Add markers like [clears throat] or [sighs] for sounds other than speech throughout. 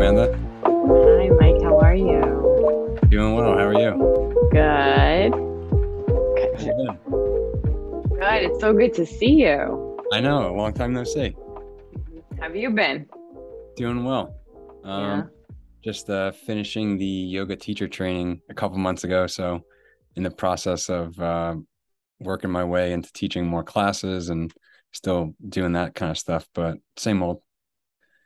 Amanda. Hi, Mike. How are you? Doing well. How are you? Good. You? Good. It's so good to see you. I know. A long time no see. Have you been? Doing well. Um, Yeah. Just uh, finishing the yoga teacher training a couple months ago. So, in the process of uh, working my way into teaching more classes and still doing that kind of stuff, but same old.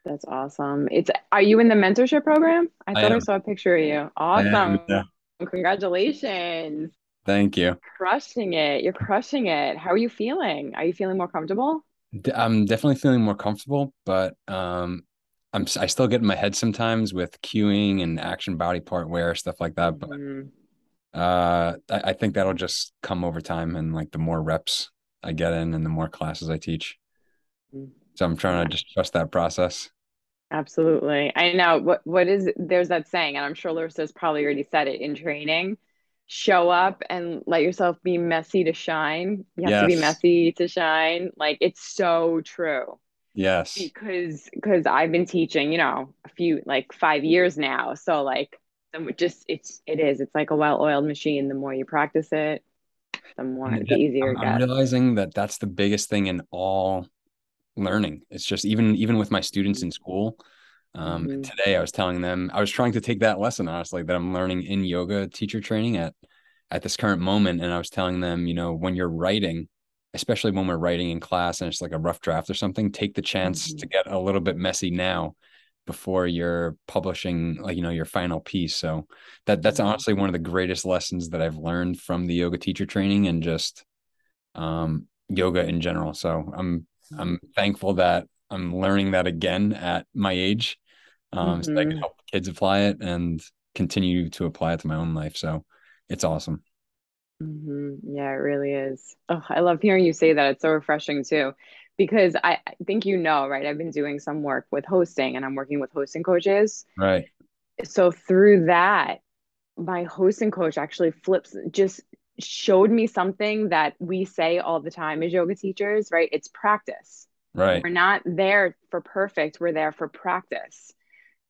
That's awesome. It's are you in the mentorship program? I I thought I, saw a picture of you. I am, Awesome. yeah. Congratulations. Thank you. Crushing it. You're crushing it. How are you feeling? Are you feeling more comfortable? I'm definitely feeling more comfortable, but um, I'm I still get in my head sometimes with cueing and action body part where stuff like that. But Mhm. uh, I, I think that'll just come over time and like the more reps I get in and the more classes I teach. Mhm. So I'm trying to just trust that process. Absolutely. I know. What what is there's that saying, and I'm sure Larissa's probably already said it in training. Show up and let yourself be messy to shine. You have to be messy to shine. Like it's so true. Yes. because because I've been teaching, you know, a few like five years now. So like just it's it is it's like a well-oiled machine. The more you practice it, the more the easier I'm, I'm realizing that that's the biggest thing in all learning. It's just even even with my students in school. Um, hmm today I was telling them I was trying to take that lesson honestly that I'm learning in yoga teacher training at at this current moment, and I was telling them, you know, when you're writing, especially when we're writing in class and it's like a rough draft or something, take the chance to hmm get a little bit messy now before you're publishing like you know your final piece. So that that's hmm honestly one of the greatest lessons that I've learned from the yoga teacher training and just um, yoga in general. So I'm I'm thankful that I'm learning that again at my age, um, so that I can hmm help kids apply it and continue to apply it to my own life. So it's awesome. hmm Yeah, it really is. Oh, I love hearing you say that. It's so refreshing too, because I, I think you know, right? I've been doing some work with hosting, and I'm working with hosting coaches. Right. So through that. my hosting coach actually flips just showed me something that we say all the time as yoga teachers, right? It's practice. Right. We're not there for perfect, we're there for practice.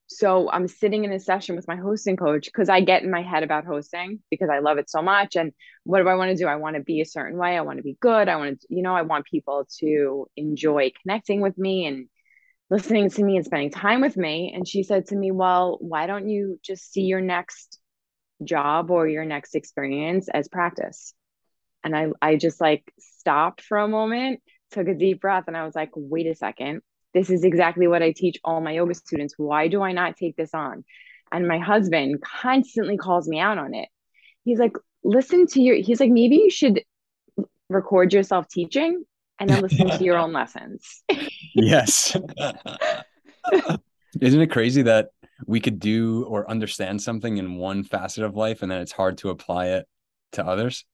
So I'm sitting in a session with my hosting coach because I get in my head about hosting because I love it so much. And what do I want to do? I want to be a certain way. I want to be good. I want to, you know, I want people to enjoy connecting with me and listening to me and spending time with me. And she said to me, Well, why don't you just see your next job or your next experience as practice. And I, I just like stopped for a moment, took a deep breath, and I was like, wait a second. This is exactly what I teach all my yoga students. Why do I not take this on? And my husband constantly calls me out on it. He's like, listen to your, he's like, maybe you should record yourself teaching and then listen to your [laughs] own lessons. Yes. [laughs] [laughs] Isn't it crazy that we could do or understand something in one facet of life and then it's hard to apply it to others?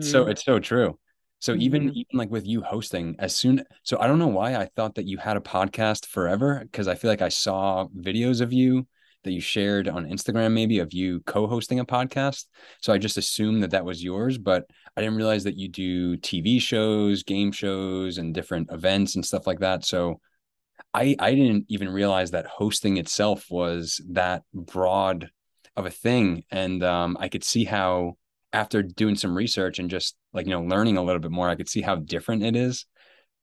So Mhm, it's so true. So even mhm, even like with you hosting, as soon so I don't know why I thought that you had a podcast forever because I feel like I saw videos of you that you shared on Instagram maybe of you co-hosting a podcast. So I just assumed that that was yours, but I didn't realize that you do TV shows, game shows, and different events and stuff like that. So I I didn't even realize that hosting itself was that broad of a thing, and um, I could see how after doing some research and just like you know learning a little bit more, I could see how different it is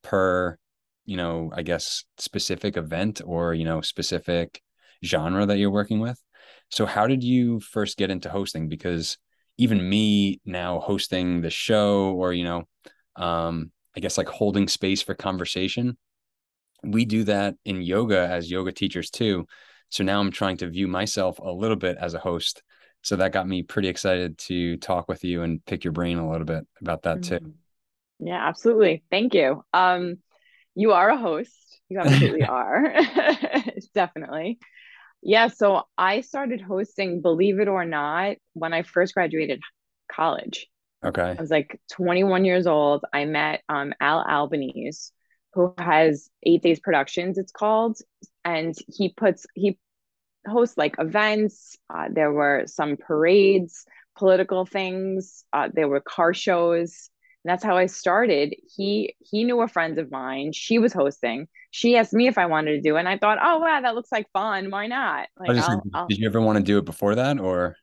per you know I guess specific event or you know specific genre that you're working with. So how did you first get into hosting? Because even me now hosting the show or you know um, I guess like holding space for conversation we do that in yoga as yoga teachers too. So now I'm trying to view myself a little bit as a host. So that got me pretty excited to talk with you and pick your brain a little bit about that too. mhm. Yeah, absolutely. Thank you. Um, you are a host. You absolutely [laughs] are. [laughs] Definitely. Yeah, so I started hosting, believe it or not, when I first graduated college. Okay. I was like 21 years old. I met um, Al Albanese, who has Eight Days Productions, it's called, and he puts he hosts like events. Uh, there were some parades, political things. Uh, there were car shows. And that's how I started. He he knew a friend of mine. She was hosting. She asked me if I wanted to do it, and I thought, oh wow, that looks like fun. Why not? Like, I'll, saying, I'll, did you ever want to do it before that, or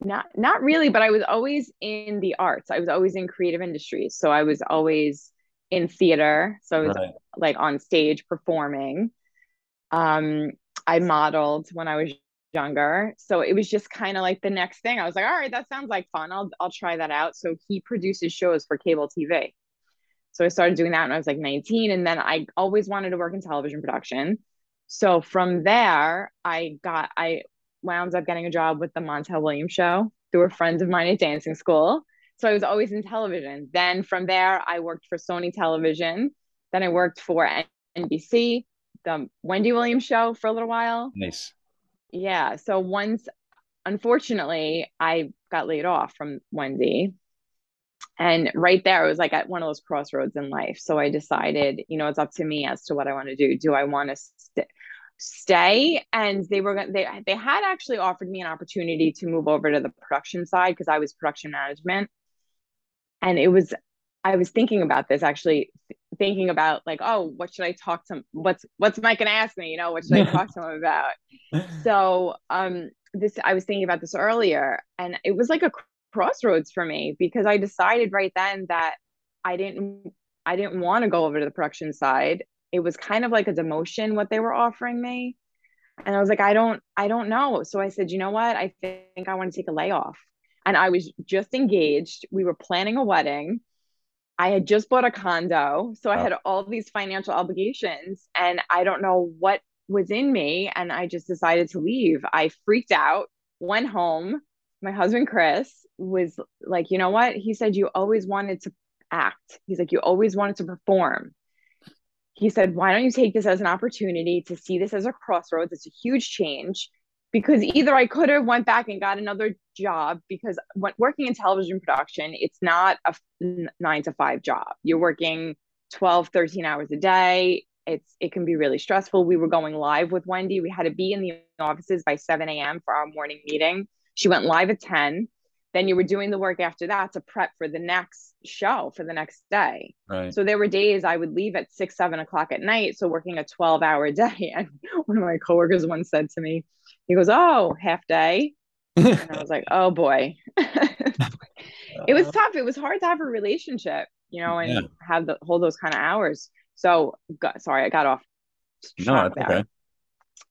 not? Not really, but I was always in the arts. I was always in creative industries, so I was always in theater. So I was right. like on stage performing. Um, I modeled when I was younger. So it was just kind of like the next thing. I was like, all right, that sounds like fun. I'll I'll try that out. So he produces shows for cable TV. So I started doing that when I was like 19. And then I always wanted to work in television production. So from there, I got I wound up getting a job with the Montel Williams show through a friend of mine at dancing school. So I was always in television. Then from there, I worked for Sony Television. Then I worked for NBC, the Wendy Williams show for a little while. Nice yeah. So once, unfortunately, I got laid off from Wendy. And right there, it was like at one of those crossroads in life. So I decided, you know, it's up to me as to what I want to do. Do I want to st- stay? And they were they they had actually offered me an opportunity to move over to the production side because I was production management. And it was I was thinking about this actually thinking about like, oh, what should I talk to? What's what's Mike gonna ask me? You know, what should I talk to him about? [laughs] So um this I was thinking about this earlier and it was like a crossroads for me because I decided right then that I didn't I didn't want to go over to the production side. It was kind of like a demotion what they were offering me. And I was like, I don't I don't know. So I said, you know what? I think I want to take a layoff. And I was just engaged. We were planning a wedding I had just bought a condo. So I had all these financial obligations and I don't know what was in me. And I just decided to leave. I freaked out, went home. My husband, Chris, was like, you know what? He said, You always wanted to act. He's like, You always wanted to perform. He said, Why don't you take this as an opportunity to see this as a crossroads? It's a huge change because either I could have went back and got another job because when working in television production, it's not a nine to five job. You're working 12, 13 hours a day. It's it can be really stressful. We were going live with Wendy. We had to be in the offices by 7 a.m. for our morning meeting. She went live at 10. Then you were doing the work after that to prep for the next show for the next day. Right. So there were days I would leave at six, seven o'clock at night. So working a 12 hour [laughs] day. And one of my coworkers once said to me, he goes, Oh, half day. and I was like, Oh boy. [laughs] it was [laughs] tough. It was hard to have a relationship, you know, and yeah. have the hold those kind of hours. So got, sorry, I got off. No, that's okay.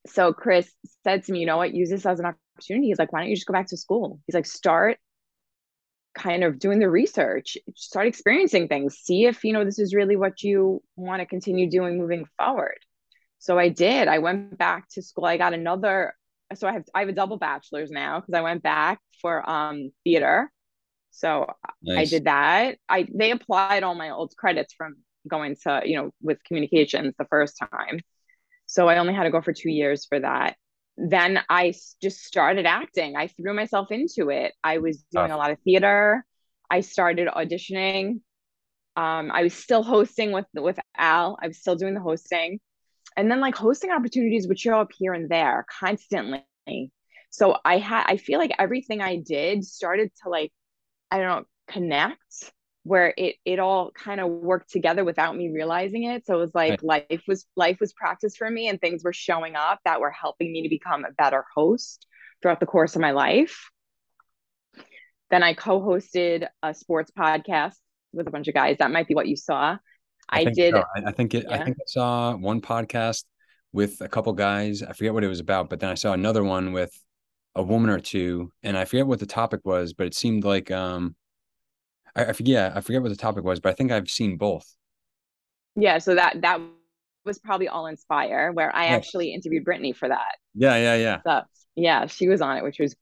So Chris said to me, you know what, use this as an opportunity. He's like, why don't you just go back to school? He's like, start kind of doing the research, start experiencing things, see if, you know, this is really what you want to continue doing moving forward. So I did. I went back to school. I got another so I have I have a double bachelor's now because I went back for um theater. So nice. I did that. I they applied all my old credits from going to, you know, with communications the first time. So I only had to go for 2 years for that. Then I just started acting. I threw myself into it. I was doing oh. a lot of theater. I started auditioning. Um, I was still hosting with with Al. I was still doing the hosting and then like hosting opportunities would show up here and there constantly so i had i feel like everything i did started to like i don't know connect where it it all kind of worked together without me realizing it so it was like right. life was life was practice for me and things were showing up that were helping me to become a better host throughout the course of my life then i co-hosted a sports podcast with a bunch of guys that might be what you saw I, I did. So. I, think it. Yeah. I think I saw one podcast with a couple guys. I forget what it was about, but then I saw another one with a woman or two, and I forget what the topic was, but it seemed like um, I, I forget. I forget what the topic was, but I think I've seen both. Yeah. So that that was probably all inspire where I actually interviewed Brittany for that. Yeah, yeah, yeah. So yeah, she was on it, which was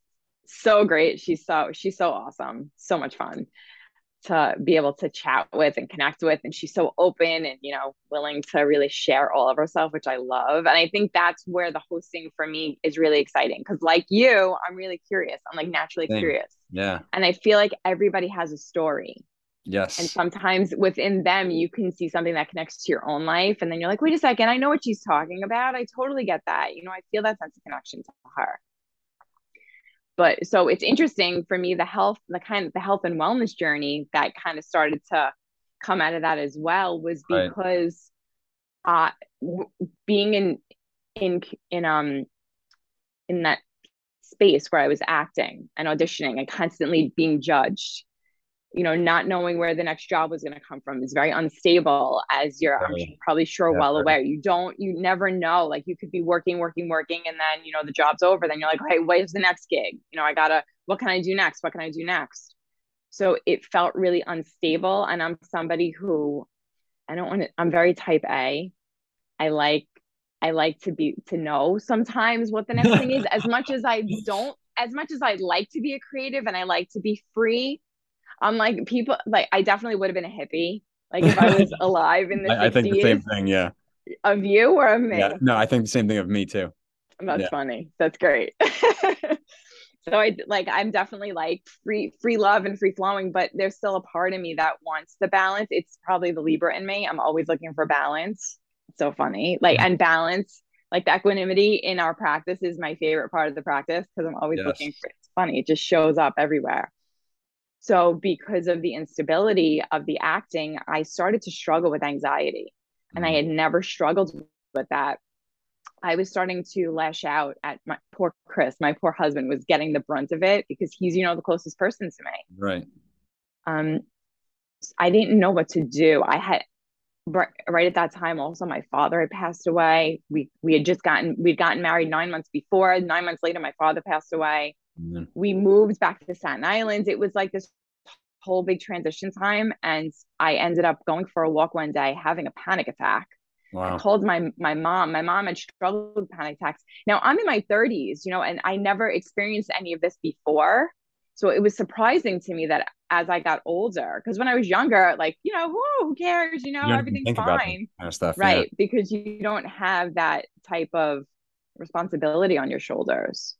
so great. She's so she's so awesome. So much fun to be able to chat with and connect with and she's so open and you know willing to really share all of herself which i love and i think that's where the hosting for me is really exciting because like you i'm really curious. I'm like naturally Same. curious. Yeah. And i feel like everybody has a story. Yes. And sometimes within them you can see something that connects to your own life and then you're like wait a second i know what she's talking about. I totally get that. You know i feel that sense of connection to her but so it's interesting for me the health the kind of the health and wellness journey that kind of started to come out of that as well was because right. uh being in in in um in that space where I was acting and auditioning and constantly being judged you know, not knowing where the next job was going to come from is very unstable, as you're right. Probably sure yeah, well right. aware. You don't, you never know. Like you could be working, working, working, and then you know the job's over. Then you're like, hey, where's the next gig? You know, I gotta. What can I do next? What can I do next? So it felt really unstable, and I'm somebody who, I don't want to. I'm very type A. I like, I like to be to know sometimes what the next thing is. As much as I [laughs] don't, as much as I like to be a creative and I like to be free I'm like people like I definitely would have been a hippie. Like if I [laughs] was alive in the I, 60s. I think the same thing, yeah. Of you or of me? Yeah. No, I think the same thing of me too. That's yeah. funny. That's great. [laughs] so I like I'm definitely like free free love and free flowing, but there's still a part of me that wants the balance. It's probably the Libra in me. I'm always looking for balance. It's so funny. Like and balance, like the equanimity in our practice is my favorite part of the practice because I'm always yes. looking for. It's funny. It just shows up everywhere. So, because of the instability of the acting, I started to struggle with anxiety. And I mm-hmm. had never struggled with that. I was starting to lash out at my poor Chris. My poor husband was getting the brunt of it because he's, you know, the closest person to me. Right. Um, I didn't know what to do. I had right at that time also my father had passed away. We we had just gotten we'd gotten married nine months before. Nine months later, my father passed away. Mm-hmm. We moved back to Staten Island. It was like this whole big transition time. And I ended up going for a walk one day, having a panic attack. Wow. I called my my mom. My mom had struggled with panic attacks. Now I'm in my 30s, you know, and I never experienced any of this before. So it was surprising to me that as I got older, because when I was younger, like, you know, who, who cares? You know, you everything's fine. Kind of stuff, right. Yeah. Because you don't have that type of responsibility on your shoulders.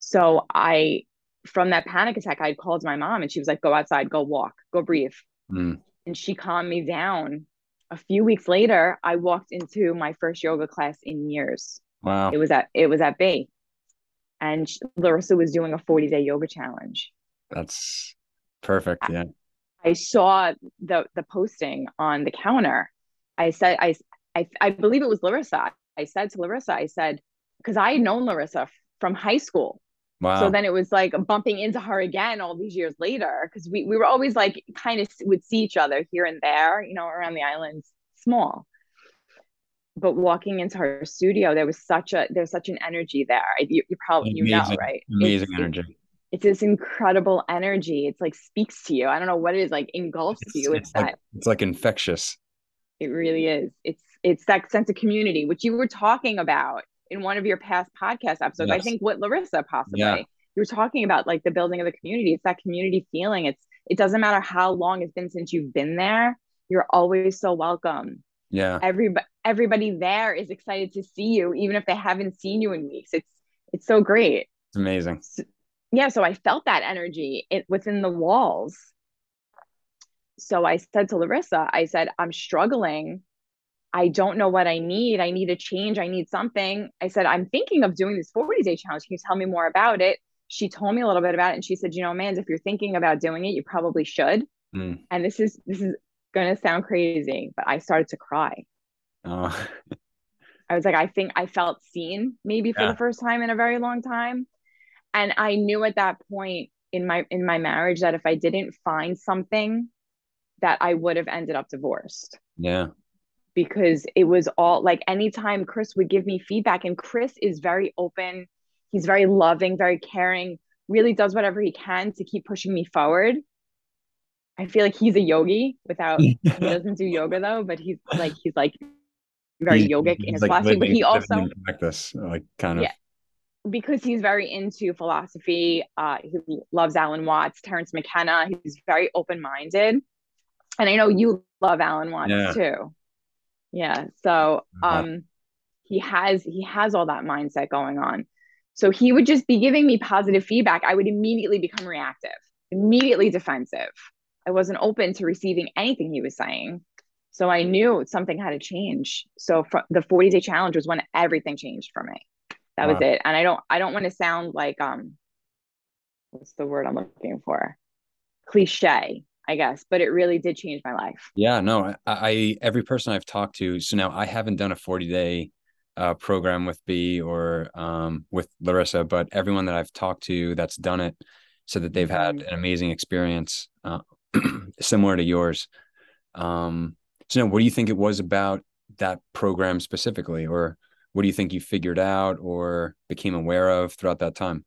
So I, from that panic attack, I called my mom and she was like, go outside, go walk, go breathe. Mm. And she calmed me down. A few weeks later, I walked into my first yoga class in years. Wow. It was at, it was at Bay. And Larissa was doing a 40 day yoga challenge. That's perfect. Yeah. I, I saw the, the posting on the counter. I said, I, I, I believe it was Larissa. I said to Larissa, I said, because I had known Larissa from high school Wow. So then it was like bumping into her again all these years later because we, we were always like kind of would see each other here and there, you know, around the islands, small. But walking into her studio, there was such a there's such an energy there. You, you probably amazing, you know, right? Amazing it's, energy. It, it's this incredible energy. It's like speaks to you. I don't know what it is, like engulfs it's, you. It's, it's that. Like, it's like infectious. It really is. It's it's that sense of community, which you were talking about in one of your past podcast episodes. Yes. I think what Larissa possibly. Yeah. You were talking about like the building of the community. It's that community feeling. It's it doesn't matter how long it's been since you've been there. You're always so welcome. Yeah. Everybody everybody there is excited to see you, even if they haven't seen you in weeks. It's it's so great. It's amazing. So, yeah. So I felt that energy it, within the walls. So I said to Larissa, I said, I'm struggling I don't know what I need. I need a change. I need something. I said, I'm thinking of doing this 40 day challenge. Can you tell me more about it? She told me a little bit about it and she said, you know, man, if you're thinking about doing it, you probably should. Mm. And this is, this is going to sound crazy, but I started to cry. Oh. I was like, I think I felt seen maybe for yeah. the first time in a very long time. And I knew at that point in my, in my marriage that if I didn't find something that I would have ended up divorced. Yeah because it was all like anytime Chris would give me feedback, and Chris is very open, he's very loving, very caring, really does whatever he can to keep pushing me forward. I feel like he's a yogi without [laughs] he doesn't do yoga though, but he's like he's like very he's, yogic he's in his like philosophy. But he also practice, like kind of yeah, because he's very into philosophy. Uh, he loves Alan Watts, Terence McKenna. He's very open minded, and I know you love Alan Watts yeah. too yeah so [laughs] um he has he has all that mindset going on. So he would just be giving me positive feedback. I would immediately become reactive immediately defensive. I wasn't open to receiving anything he was saying. So i knew something had to change. So the 40 day challenge was when everything changed for me. That wow. was it. And i don't i don't want to sound like um what's the word I'm looking for? Cliche, I guess, but it really did change my life. Yeah, no, I, I every person I've talked to, so now I haven't done a 40 day uh, program with B or um, with Larissa, but everyone that I've talked to that's done it said that they've had mm-hmm. an amazing experience uh, [clears throat] similar to yours. Um, so, now, what do you think it was about that program specifically, or what do you think you figured out or became aware of throughout that time?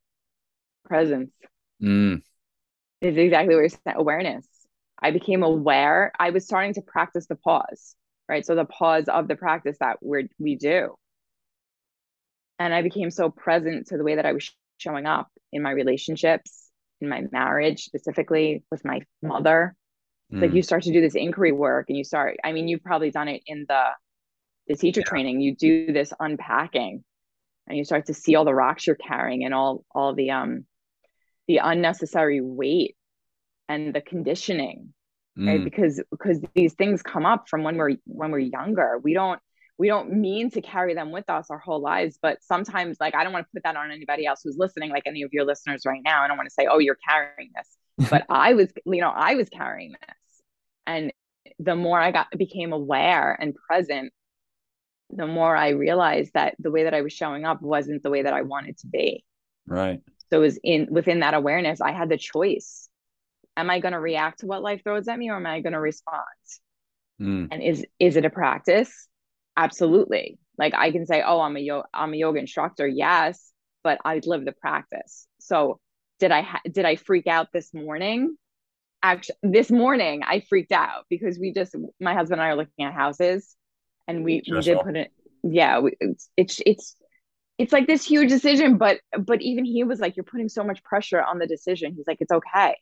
Presence. Mm. Is exactly what you're saying. Awareness. I became aware. I was starting to practice the pause, right? So the pause of the practice that we we do. And I became so present to the way that I was showing up in my relationships, in my marriage, specifically with my mother. Mm. Like you start to do this inquiry work and you start, I mean, you've probably done it in the the teacher yeah. training. You do this unpacking and you start to see all the rocks you're carrying and all all the um the unnecessary weight and the conditioning mm. right because because these things come up from when we're when we're younger. We don't we don't mean to carry them with us our whole lives but sometimes like i don't want to put that on anybody else who's listening like any of your listeners right now. I don't want to say oh you're carrying this. [laughs] But i was you know i was carrying this. And the more i got became aware and present the more i realized that the way that i was showing up wasn't the way that i wanted to be. Right. So it was in within that awareness i had the choice am I going to react to what life throws at me or am I going to respond? Mm. And is is it a practice? Absolutely. Like I can say, "Oh, I'm a yo- I'm a yoga instructor." Yes, but I live the practice. So, did I ha- did I freak out this morning? Actually, this morning I freaked out because we just my husband and I are looking at houses and we, we did put it yeah, we, it's, it's it's it's like this huge decision but but even he was like you're putting so much pressure on the decision he's like it's okay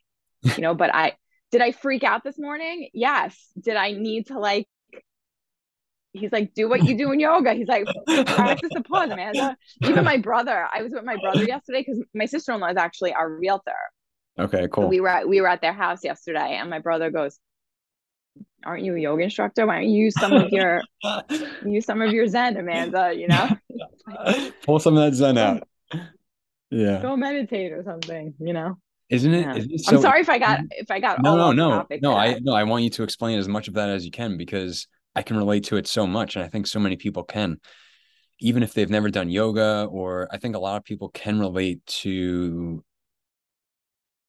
you know, but I did I freak out this morning? Yes. Did I need to like he's like, do what you do in yoga. He's like, practice the pause, Amanda. Even my brother, I was with my brother yesterday because my sister-in-law is actually our realtor. Okay, cool. So we were at, we were at their house yesterday, and my brother goes, "Aren't you a yoga instructor? Why don't you use some of your use some of your Zen, Amanda? You know, pull some of that Zen out. [laughs] Yeah, go meditate or something. You know." Isn't it? Yeah. Isn't it so, I'm sorry if I got if I got no no no no I no I want you to explain as much of that as you can because I can relate to it so much and I think so many people can even if they've never done yoga or I think a lot of people can relate to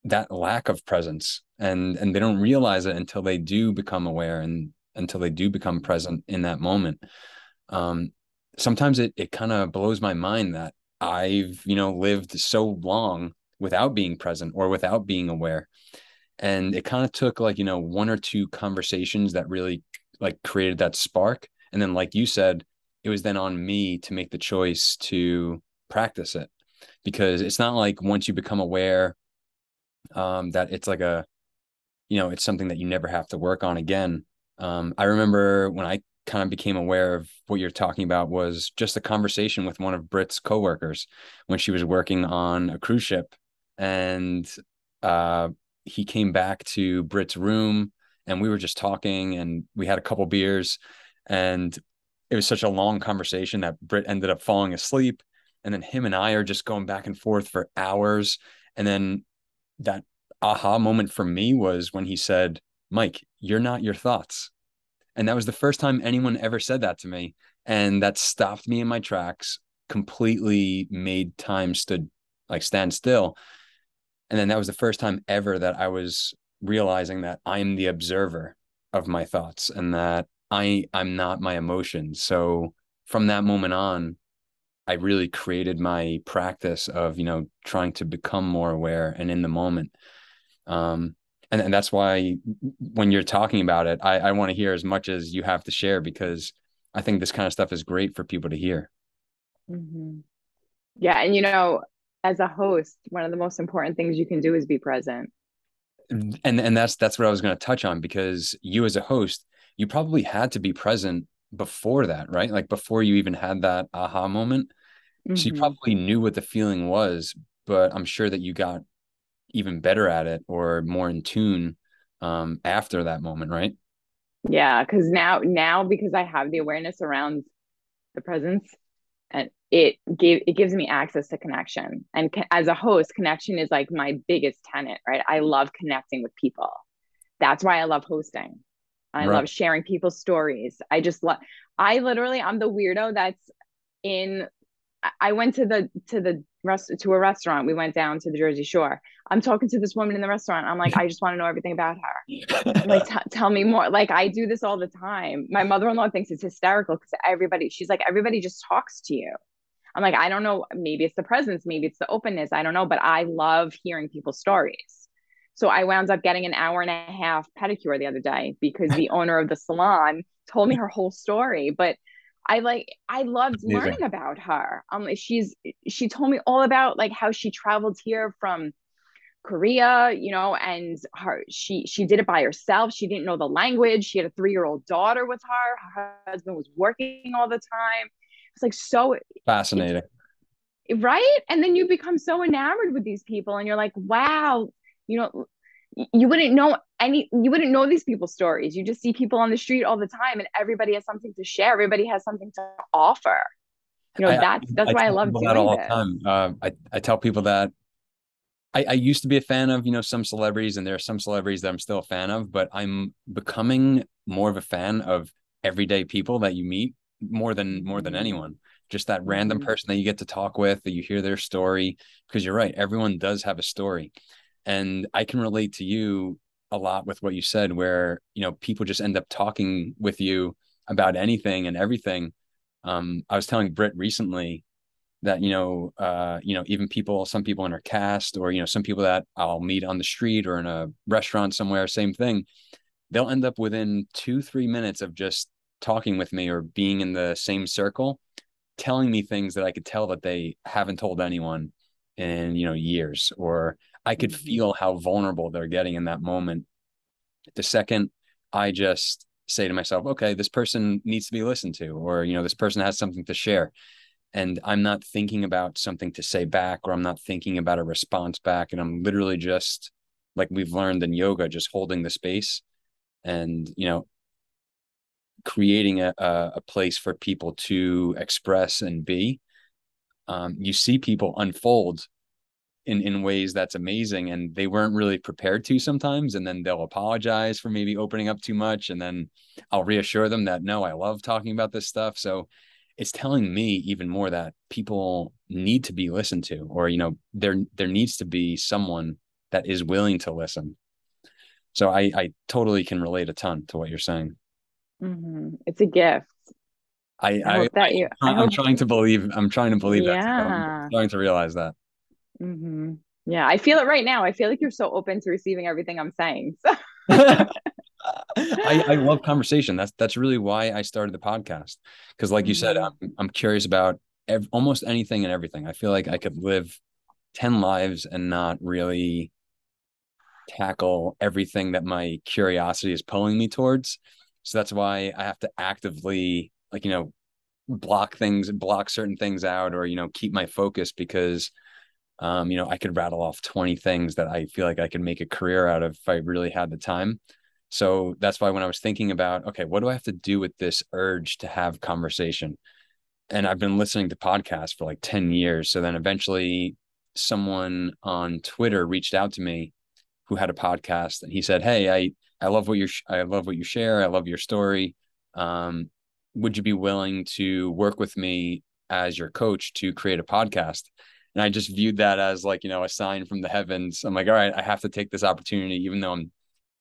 that lack of presence and and they don't realize it until they do become aware and until they do become present in that moment um sometimes it it kind of blows my mind that I've you know lived so long without being present or without being aware. And it kind of took like you know one or two conversations that really like created that spark. And then like you said it was then on me to make the choice to practice it. Because it's not like once you become aware um that it's like a you know it's something that you never have to work on again. Um i remember when i kind of became aware of what you're talking about was just a conversation with one of Brit's coworkers when she was working on a cruise ship and uh, he came back to Britt's room and we were just talking and we had a couple beers and it was such a long conversation that Britt ended up falling asleep and then him and I are just going back and forth for hours and then that aha moment for me was when he said Mike you're not your thoughts. And that was the first time anyone ever said that to me and that stopped me in my tracks completely made time stood like stand still and then that was the first time ever that I was realizing that I'm the observer of my thoughts and that I I'm not my emotions. So from that moment on, I really created my practice of, you know, trying to become more aware and in the moment. Um, and, and that's why when you're talking about it, I, I want to hear as much as you have to share because I think this kind of stuff is great for people to hear. Mm-hmm. Yeah. And, you know, as a host, one of the most important things you can do is be present. And and that's that's what I was going to touch on because you as a host, you probably had to be present before that, right? Like before you even had that aha moment. Mm-hmm. So you mm-hmm. probably knew what the feeling was, but I'm sure that you got even better at it or more in tune um, after that moment, right? Yeah, because now now because I have the awareness around the presence and it gave it gives me access to connection. And as a host connection is like my biggest tenant right? I love connecting with people. That's why i love hosting. I right. love sharing people's stories. I just love i literally i'm the weirdo that's in i went to the to the rest to a restaurant. We went down to the jersey shore. I'm talking to this woman in the restaurant. I'm like i just want to know everything about her. Like t- tell me more. Like i do this all the time. My mother-in-law thinks it's hysterical because everybody she's like everybody just talks to you I'm like, I don't know, maybe it's the presence, maybe it's the openness, I don't know, but I love hearing people's stories. So I wound up getting an hour and a half pedicure the other day because the owner of the salon told me her whole story. But I like I loved learning about her. Um she's she told me all about like how she traveled here from Korea, you know, and her she she did it by herself. She didn't know the language. She had a 3-year-old daughter with her. Her husband was working all the time. It's like so fascinating. Right. And then you become so enamored with these people and you're like, wow, you know, you wouldn't know any you wouldn't know these people's stories. You just see people on the street all the time and everybody has something to share. Everybody has something to offer. You know, I, that's that's I, why I, I love doing that all this. the time. Uh, I, I tell people that I, I used to be a fan of, you know, some celebrities, and there are some celebrities that I'm still a fan of, but I'm becoming more of a fan of everyday people that you meet more than more than anyone. Just that random mm-hmm. person that you get to talk with that you hear their story because you're right everyone does have a story. And i can relate to you a lot with what you said where you know people just end up talking with you about anything and everything. Um, i was telling Britt recently that you know uh, you know even people some people in our cast or you know some people that i'll meet on the street or in a restaurant somewhere same thing. They'll end up within two three minutes of just talking with me or being in the same circle telling me things that I could tell that they haven't told anyone in you know years or I could mm-hmm. feel how vulnerable they're getting in that moment the second I just say to myself okay this person needs to be listened to or you know this person has something to share and I'm not thinking about something to say back or I'm not thinking about a response back and I'm literally just like we've learned in yoga just holding the space and you know creating a, a, place for people to express and be um, you see people unfold in in ways that's amazing and they weren't really prepared to sometimes and then they'll apologize for maybe opening up too much and then I'll reassure them that no I love talking about this stuff. So it's telling me even more that people need to be listened to or you know there there needs to be someone that is willing to listen. So I I totally can relate a ton to what you're saying Mm-hmm. It's a gift. I, I, I that you, I, am trying to believe. I'm trying to believe yeah. that. I'm trying to realize that. Mm-hmm. Yeah, I feel it right now. I feel like you're so open to receiving everything I'm saying. So. [laughs] I, I love conversation. That's that's really why I started the podcast. Because, like you said, mm-hmm. I'm I'm curious about ev- almost anything and everything. I feel like I could live ten lives and not really tackle everything that my curiosity is pulling me towards. So that's why I have to actively like, you know, block things, block certain things out or, you know, keep my focus because um, you know, I could rattle off 20 things that I feel like I could make a career out of if I really had the time. So that's why when I was thinking about, okay, what do I have to do with this urge to have conversation? And I've been listening to podcasts for like 10 years. So then eventually someone on Twitter reached out to me who had a podcast and he said, Hey, I I love what you I love what you share. I love your story. Um, would you be willing to work with me as your coach to create a podcast? And I just viewed that as like, you know, a sign from the heavens. I'm like, all right, I have to take this opportunity, even though I'm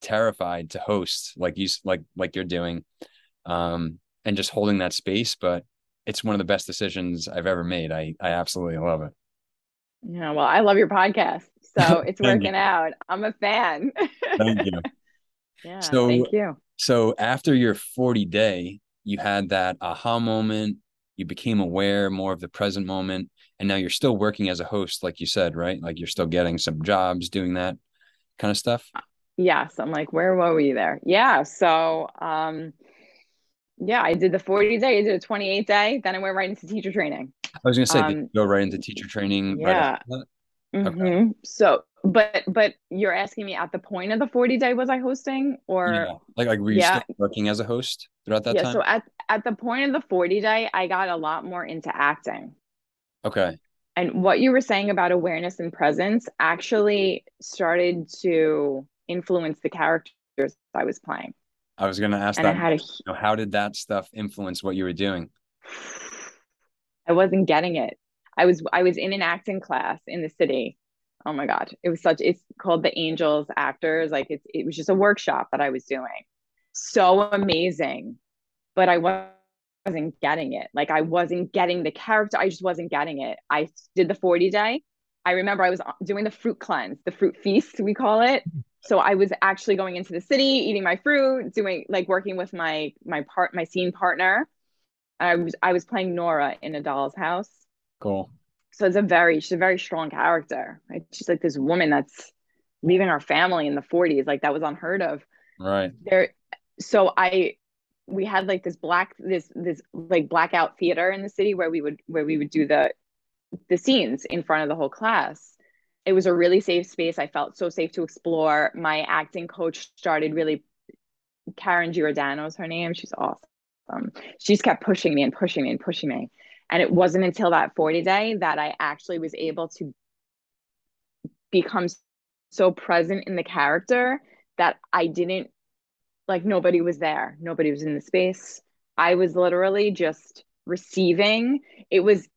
terrified to host like you like like you're doing. Um, and just holding that space. But it's one of the best decisions I've ever made. I I absolutely love it. Yeah, well, I love your podcast. So [laughs] it's working out. I'm a fan. Thank you. [laughs] Yeah. So thank you. So after your 40 day, you had that aha moment, you became aware more of the present moment, and now you're still working as a host, like you said, right? Like you're still getting some jobs doing that kind of stuff. Yes. I'm like, where were we there? Yeah. So um yeah, I did the 40 day, I did a 28 day, then I went right into teacher training. I was gonna say, um, go right into teacher training. Yeah. Right mm-hmm. Okay. So but but you're asking me at the point of the 40 day was I hosting or yeah. like like were you yeah. working as a host? throughout that yeah, time? so at at the point of the 40 day, I got a lot more into acting. Okay. And what you were saying about awareness and presence actually started to influence the characters I was playing. I was going to ask And that. had a you know, how did that stuff influence what you were doing? [sighs] I wasn't getting it. I was I was in an acting class in the city. Oh my God. It was such it's called the Angels Actors. Like it's it was just a workshop that I was doing. So amazing. But I wasn't getting it. Like I wasn't getting the character. I just wasn't getting it. I did the 40 day. I remember I was doing the fruit cleanse, the fruit feast, we call it. So I was actually going into the city, eating my fruit, doing like working with my my part my scene partner. I was I was playing Nora in a doll's house. Cool. So it's a very she's a very strong character. Right? She's like this woman that's leaving her family in the 40s. Like that was unheard of. Right. There so I we had like this black this this like blackout theater in the city where we would where we would do the the scenes in front of the whole class. It was a really safe space. I felt so safe to explore. My acting coach started really Karen Giordano is her name. She's awesome. She just kept pushing me and pushing me and pushing me. And it wasn't until that 40 day that I actually was able to become so present in the character that I didn't like nobody was there. Nobody was in the space. I was literally just receiving. It was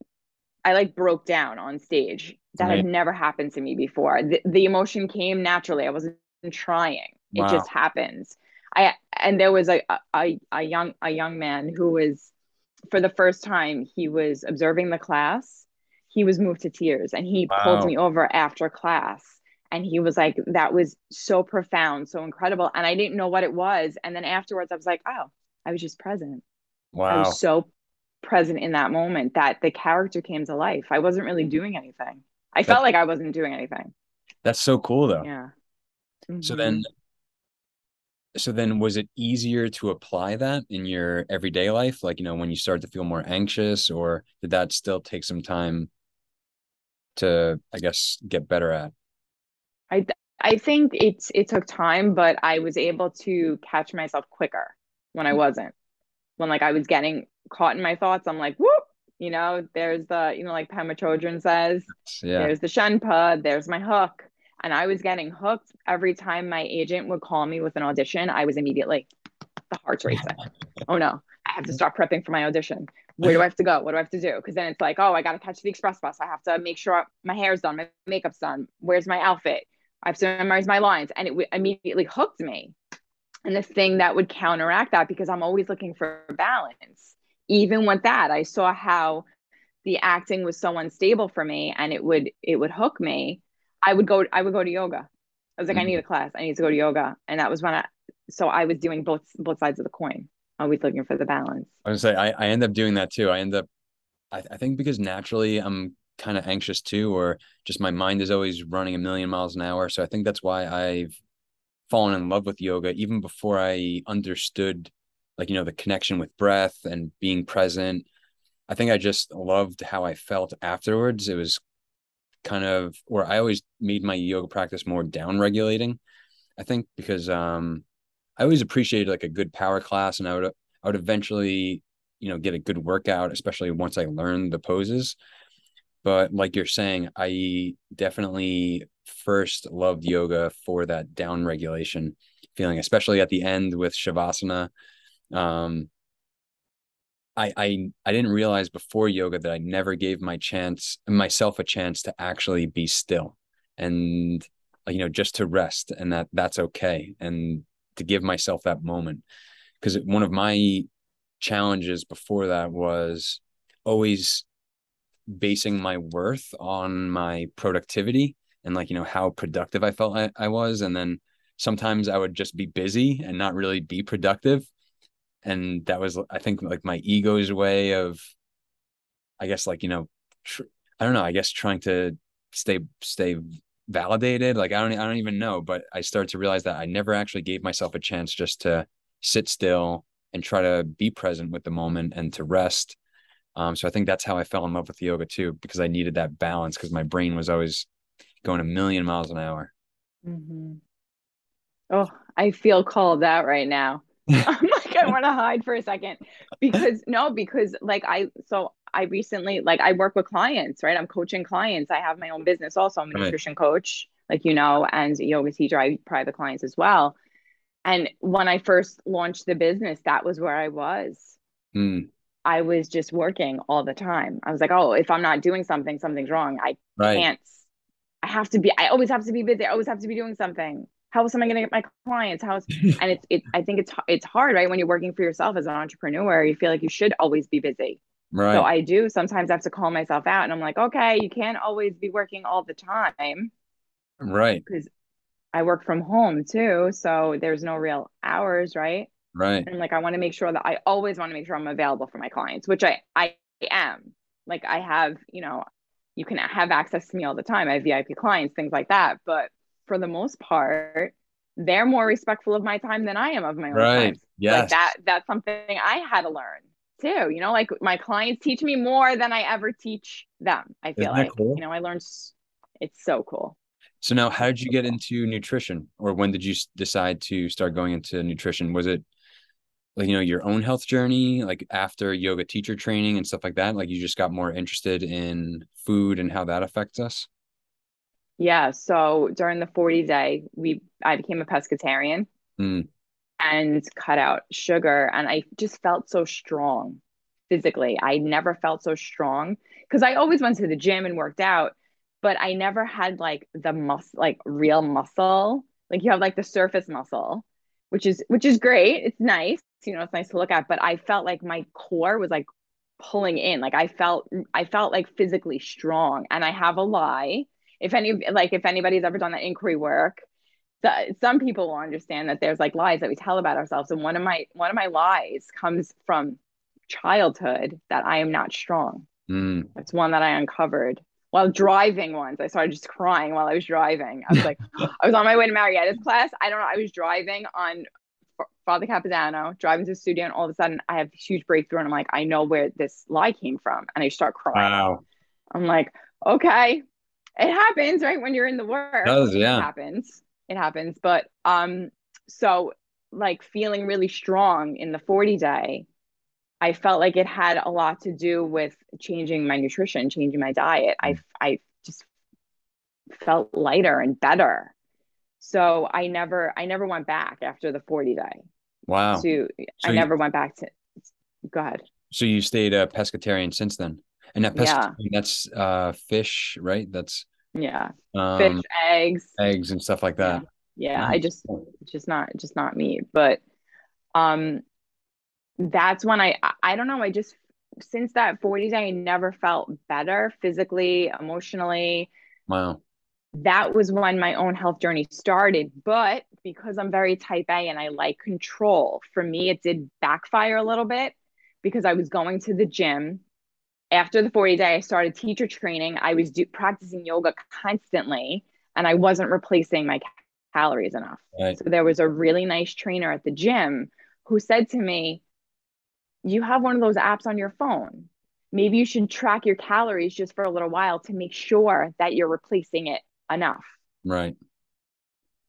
I like broke down on stage. That Right. had never happened to me before. The, the emotion came naturally. I wasn't trying. Wow. It just happens. I and there was a, a a young a young man who was for the first time he was observing the class. He was moved to tears and he Wow. pulled me over after class and he was like that was so profound, so incredible and I didn't know what it was and then afterwards I was like, "Oh, I was just present." Wow. I was so present in that moment that the character came to life. I wasn't really doing anything. I felt like I wasn't doing anything. That's so cool though. Yeah. So Mhm. then so then was it easier to apply that in your everyday life? Like, you know, when you start to feel more anxious, or did that still take some time to, I guess, get better at? I I think it's it took time, but I was able to catch myself quicker when I mm. wasn't. When like I was getting caught in my thoughts, I'm like, whoop, you know, there's the, you know, like Pema Chodron says, Yeah. there's the Shenpa, there's my hook. And I was getting hooked every time my agent would call me with an audition. I was immediately the heart's racing. [laughs] oh no, I have to start prepping for my audition. Where do I have to go? What do I have to do? Because then it's like, oh, I got to catch the express bus. I have to make sure my hair's done, my makeup's done. Where's my outfit? I have to memorize my lines. And it w- immediately hooked me. And the thing that would counteract that, because I'm always looking for balance, even with that, I saw how the acting was so unstable for me and it would it would hook me i would go i would go to yoga i was like i Mhm. need a class i need to go to yoga and that was when i so i was doing both both sides of the coin always looking for the balance I was gonna say I, I end up doing that too. I end up I, I think because naturally I'm kind of anxious too, or just my mind is always running a million miles an hour. So I think that's why I've fallen in love with yoga even before I understood like, you know, the connection with breath and being present. I think I just loved how I felt afterwards. It was kind of where I always made my yoga practice more down regulating. I think because um I always appreciated like a good power class and I would I would eventually, you know, get a good workout, especially once I learned the poses. But like you're saying, I definitely first loved yoga for that down regulation feeling, especially at the end with Shavasana. Um, I, I I didn't realize before yoga that I never gave my chance myself a chance to actually be still and you know just to rest and that that's okay and to give myself that moment. Because one of my challenges before that was always basing my worth on my productivity and like you know how productive I felt I, I was. And then sometimes I would just be busy and not really be productive. And that was I think like my ego's way of I guess like you know tr- I don't know I guess trying to stay stay validated like I don't I don't even know but I started to realize that I never actually gave myself a chance just to sit still and try to be present with the moment and to rest. Um, so I think that's how I fell in love with yoga too, because I needed that balance because my brain was always going a million miles an hour. oh i feel called out right now. [laughs] [laughs] I'm like i I want to hide for a second because no, because like I so I recently like I work with clients, right? I'm coaching clients. I have my own business also. I'm a right. nutrition coach, like you know, and yoga teacher. I private clients as well. And when I first launched the business, that was where I was. Mm. I was just working all the time. I was like, oh, if I'm not doing something, something's wrong. I right. can't. I have to be. I always have to be busy. I always have to be doing something. How am I going to get my clients? How is [laughs] and it's it. I think it's it's hard, right? When you're working for yourself as an entrepreneur, you feel like you should always be busy. Right. So I do sometimes have to call myself out, and I'm like, okay, you can't always be working all the time. Right. Because I work from home too, so there's no real hours, right? Right. And like I want to make sure that I always want to make sure I'm available for my clients, which I I am. Like I have, you know, you can have access to me all the time. I have VIP clients, things like that. But for the most part, they're more respectful of my time than I am of my own right. time. Yes. Like that that's something I had to learn too. You know, like my clients teach me more than I ever teach them. I feel like cool? you know, I learned it's so cool. So now how did you get into nutrition or when did you decide to start going into nutrition? Was it like you know your own health journey like after yoga teacher training and stuff like that like you just got more interested in food and how that affects us yeah so during the 40 day we i became a pescatarian mm. And cut out sugar and i just felt so strong physically. I never felt so strong because i always went to the gym and worked out but i never had like the muscle like real muscle. Like you have like the surface muscle which is which is great. It's nice you know it's nice to look at but i felt like my core was like pulling in. Like i felt i felt like physically strong and i have a lie. If any like if anybody's ever done that inquiry work the, some people will understand that there's like lies that we tell about ourselves and one of my one of my lies comes from childhood that i am not strong mm. that's one that i uncovered while driving once i started just crying while i was driving i was like [laughs] [gasps] i was on my way to marietta's class i don't know i was driving on Father Capodanno, driving to the studio, and all of a sudden I have this huge breakthrough, and I'm like, I know where this lie came from, and I start crying. Wow. I'm like, okay, it happens, right? When you're in the work, it does, yeah, it happens. It happens, but um, so like feeling really strong in the 40 day, I felt like it had a lot to do with changing my nutrition, changing my diet. I I just felt lighter and better so I never I never went back after the 40 day. Wow. To so I you, never went back to go ahead. So you stayed a pescatarian since then. And that pescatarian yeah. that's uh fish, right? That's yeah. Um, fish, eggs. Eggs and stuff like that. Yeah. yeah nice. I just just not just not me, But um that's when I I don't know, I just since that 40 day I never felt better physically, emotionally. Wow that was when my own health journey started. But because I'm very type A and I like control, for me, it did backfire a little bit because I was going to the gym. After the 40 day, I started teacher training. I was do- practicing yoga constantly and I wasn't replacing my calories enough. Right. So there was a really nice trainer at the gym who said to me, You have one of those apps on your phone. Maybe you should track your calories just for a little while to make sure that you're replacing it enough. Right.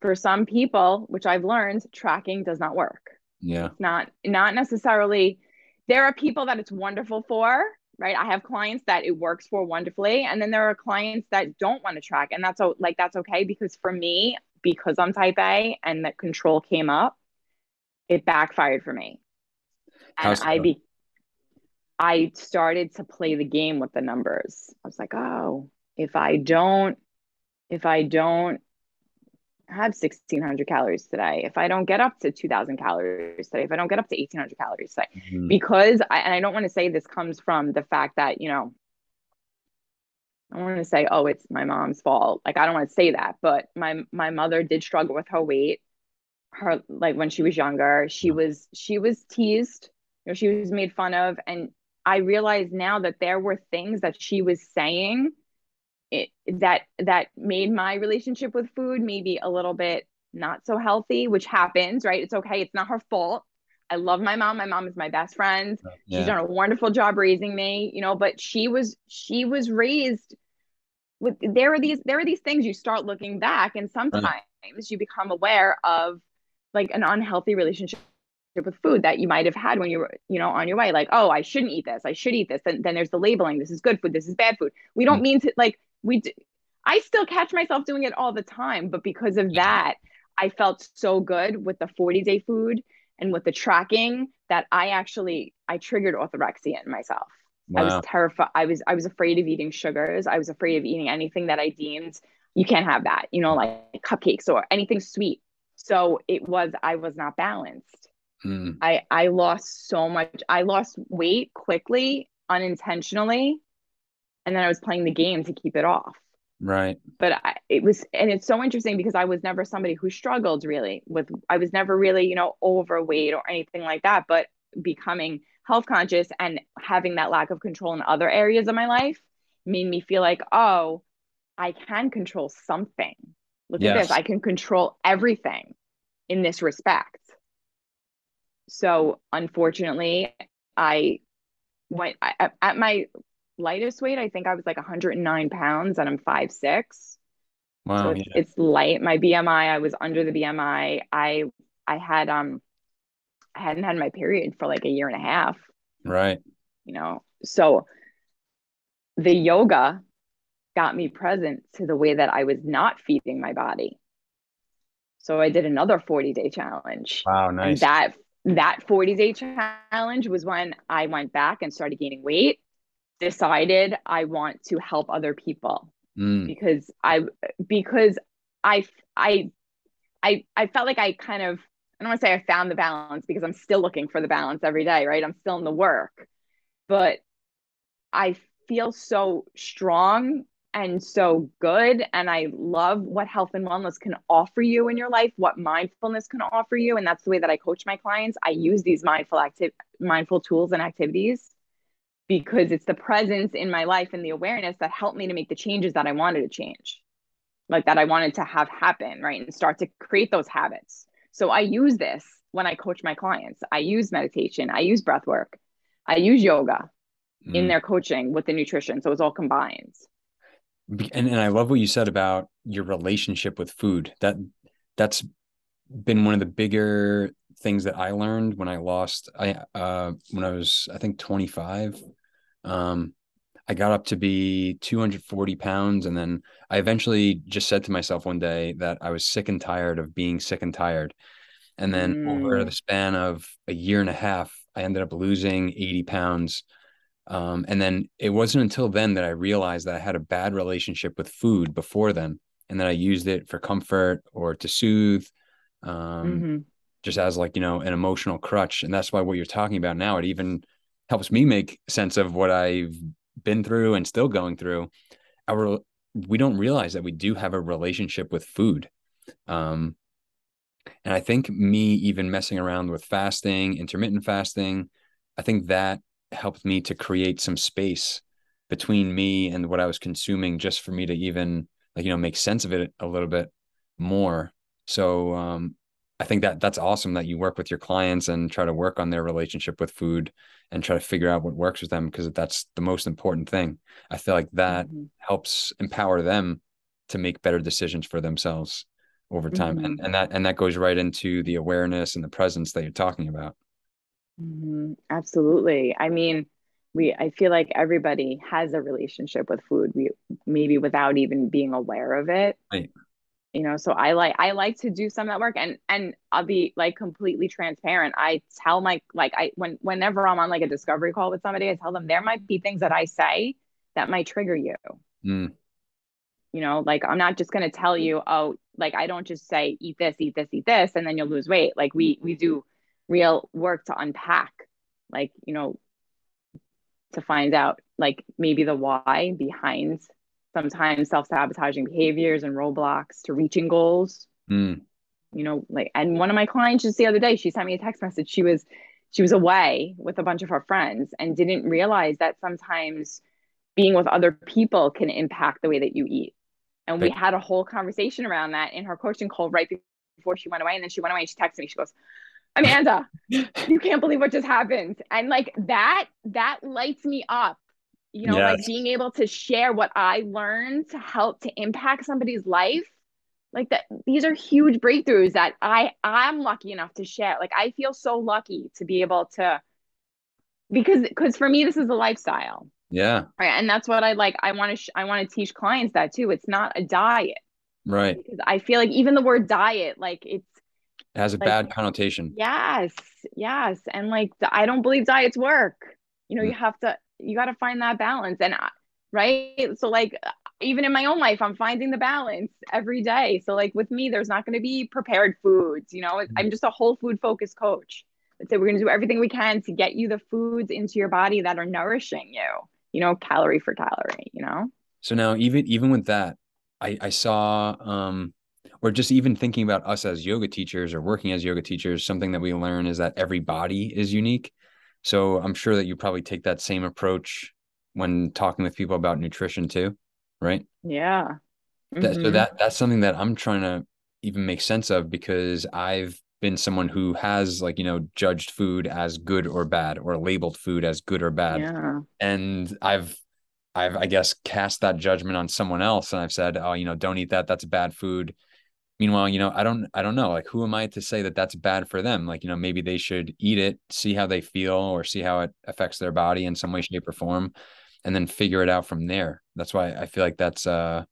For some people, which I've learned, tracking does not work. Yeah. It's not not necessarily there are people that it's wonderful for, right? I have clients that it works for wonderfully and then there are clients that don't want to track and that's like that's okay because for me because I'm type A and that control came up, it backfired for me. And I be I started to play the game with the numbers. I was like, "Oh, if I don't if I don't have 1600 calories today, if I don't get up to 2000 calories today, if I don't get up to 1800 calories today, mm-hmm. because I, and I don't want to say this comes from the fact that, you know, I want to say, oh, it's my mom's fault. Like, I don't want to say that, but my, my mother did struggle with her weight. Her, like when she was younger, she mm-hmm. was, she was teased, you know, she was made fun of. And I realized now that there were things that she was saying it, that that made my relationship with food maybe a little bit not so healthy, which happens, right? It's okay. It's not her fault. I love my mom. My mom is my best friend. Yeah. She's done a wonderful job raising me, you know, but she was she was raised with there are these there are these things you start looking back and sometimes right. you become aware of like an unhealthy relationship with food that you might have had when you were, you know, on your way. Like, oh, I shouldn't eat this. I should eat this. And then there's the labeling. This is good food. This is bad food. We don't mm-hmm. mean to like we. I still catch myself doing it all the time, but because of that, I felt so good with the 40 day food and with the tracking that I actually I triggered orthorexia in myself. Wow. I was terrified. I was I was afraid of eating sugars. I was afraid of eating anything that I deemed you can't have that, you know, like cupcakes or anything sweet. So it was I was not balanced. Mm. I I lost so much. I lost weight quickly, unintentionally, and then I was playing the game to keep it off. Right. But I, it was, and it's so interesting because I was never somebody who struggled really with. I was never really, you know, overweight or anything like that. But becoming health conscious and having that lack of control in other areas of my life made me feel like, oh, I can control something. Look yes. at this. I can control everything in this respect. So unfortunately, I went I, at my lightest weight. I think I was like 109 pounds and I'm five six. Wow, so it's, yeah. it's light. My BMI, I was under the BMI. I I had um I hadn't had my period for like a year and a half. Right. You know, so the yoga got me present to the way that I was not feeding my body. So I did another 40 day challenge. Wow, nice. And that that 40 day challenge was when I went back and started gaining weight, decided I want to help other people mm. because I because I I I I felt like I kind of I don't want to say I found the balance because I'm still looking for the balance every day, right? I'm still in the work. But I feel so strong and so good. And I love what health and wellness can offer you in your life, what mindfulness can offer you. And that's the way that I coach my clients. I use these mindful active mindful tools and activities because it's the presence in my life and the awareness that helped me to make the changes that I wanted to change. Like that I wanted to have happen, right? And start to create those habits. So I use this when I coach my clients. I use meditation, I use breath work, I use yoga mm. in their coaching with the nutrition. So it's all combined. And, and I love what you said about your relationship with food. That that's been one of the bigger things that I learned when I lost I uh when I was I think 25 um I got up to be 240 pounds and then I eventually just said to myself one day that I was sick and tired of being sick and tired. And then mm. over the span of a year and a half, I ended up losing 80 pounds. Um, and then it wasn't until then that I realized that I had a bad relationship with food before then, and that I used it for comfort or to soothe, um, mm-hmm. Just as like you know an emotional crutch. And that's why what you're talking about now it even helps me make sense of what I've been through and still going through. Our we don't realize that we do have a relationship with food. Um, and I think me even messing around with fasting, intermittent fasting, I think that helped me to create some space between me and what I was consuming just for me to even like, you know, make sense of it a little bit more. So um, I think that that's awesome that you work with your clients and try to work on their relationship with food and try to figure out what works with them because that's the most important thing. I feel like that mm-hmm. helps empower them to make better decisions for themselves over time. Mm-hmm. And and that and that goes right into the awareness and the presence that you're talking about. Mm-hmm. Absolutely. I mean, we I feel like everybody has a relationship with food. We maybe without even being aware of it. Right you know so i like i like to do some of that work and and i'll be like completely transparent. I tell my like i when whenever i'm on like a discovery call with somebody i tell them there might be things that i say that might trigger you. Mm. you know like i'm not just going to tell you oh like i don't just say eat this eat this eat this and then you'll lose weight. Like we we do real work to unpack like you know to find out like maybe the why behind sometimes self-sabotaging behaviors and roadblocks to reaching goals. Mm. you know like and one of my clients just the other day she sent me a text message. She was she was away with a bunch of her friends and didn't realize that sometimes being with other people can impact the way that you eat. And we had a whole conversation around that in her coaching call right before she went away. And then she went away and she texted me. She goes amanda [laughs] you can't believe what just happened. And like that that lights me up you know yes. like being able to share what i learned to help to impact somebody's life like that these are huge breakthroughs that I I'm lucky enough to share. Like I feel so lucky to be able to because because for me this is a lifestyle. Yeah. Right. And that's what I like. I want to sh- I want to teach clients that too. It's not a diet. Right. Because I feel like even the word diet, like it's it has a like, bad connotation. Yes. Yes. And like I don't believe diets work. You know, mm. you have to you got to find that balance and right? So like even in my own life, I'm finding the balance every day. So like with me, there's not going to be prepared foods. You know, mm-hmm. I'm just a whole food focused coach. Say we're going to do everything we can to get you the foods into your body that are nourishing you. You know, calorie for calorie. You know. So now, even even with that, I I saw um or just even thinking about us as yoga teachers or working as yoga teachers, something that we learn is that every body is unique. So I'm sure that you probably take that same approach when talking with people about nutrition too right? Yeah. Mm-hmm. That, so mm-hmm. that that's something that I'm trying to even make sense of because I've been someone who has like you know judged food as good or bad or labeled food as good or bad yeah. and i've i've i guess cast that judgment on someone else and i've said oh you know don't eat that that's bad food meanwhile you know i don't i don't know like who am i to say that that's bad for them like you know maybe they should eat it see how they feel or see how it affects their body in some way shape or form and then figure it out from there. That's why I feel like that's uh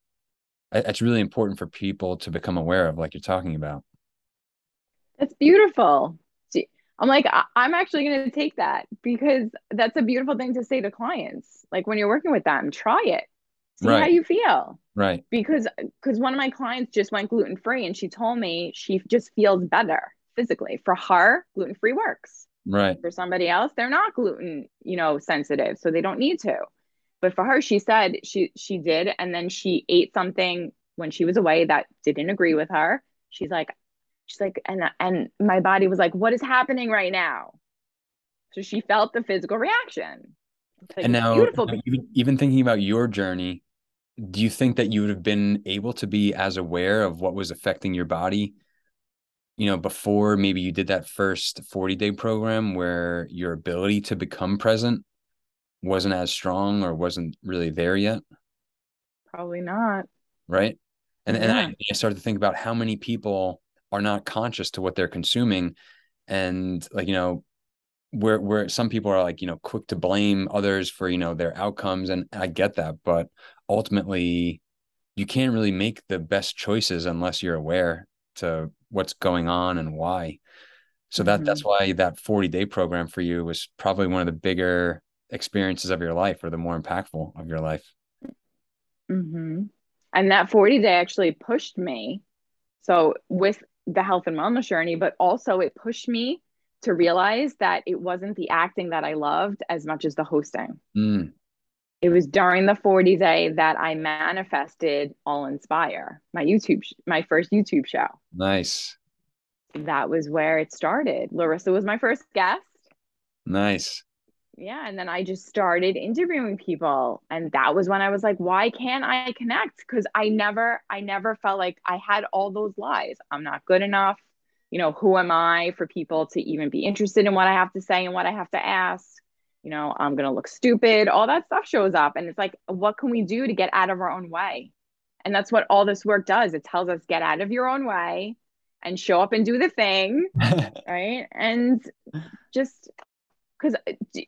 it's really important for people to become aware of like you're talking about. That's beautiful. I'm like I'm actually going to take that because that's a beautiful thing to say to clients. Like when you're working with them, try it. See right. how you feel. Right. Because because one of my clients just went gluten free and she told me she just feels better physically. For her, gluten free works. Right. For somebody else, they're not gluten, you know, sensitive, so they don't need to. But for her, she said she she did, and then she ate something when she was away that didn't agree with her. She's like, she's like, and and my body was like, what is happening right now? So she felt the physical reaction. Like, and now, beautiful. Even, even thinking about your journey, do you think that you would have been able to be as aware of what was affecting your body you know before maybe you did that first 40 day program where your ability to become present wasn't as strong or wasn't really there yet? Probably not. Right. And, yeah. and I, I started to think about how many people are not conscious to what they're consuming. And like, you know, where where some people are like, you know, quick to blame others for, you know, their outcomes. And I get that. But ultimately, you can't really make the best choices unless you're aware to what's going on and why. So that mm-hmm. that's why that 40 day program for you was probably one of the bigger experiences of your life or the more impactful of your life. Mm-hmm. And that 40 day actually pushed me. So, with the health and wellness journey, but also it pushed me to realize that it wasn't the acting that I loved as much as the hosting. Mm. It was during the 40 day that I manifested All Inspire, my YouTube, my first YouTube show. Nice. That was where it started. Larissa was my first guest. Nice yeah and then i just started interviewing people and that was when i was like why can't i connect because i never i never felt like i had all those lies i'm not good enough you know who am i for people to even be interested in what i have to say and what i have to ask? You know i'm gonna look stupid. All that stuff shows up and it's like what can we do to get out of our own way? And that's what all this work does. It tells us get out of your own way and show up and do the thing [laughs] right? And just because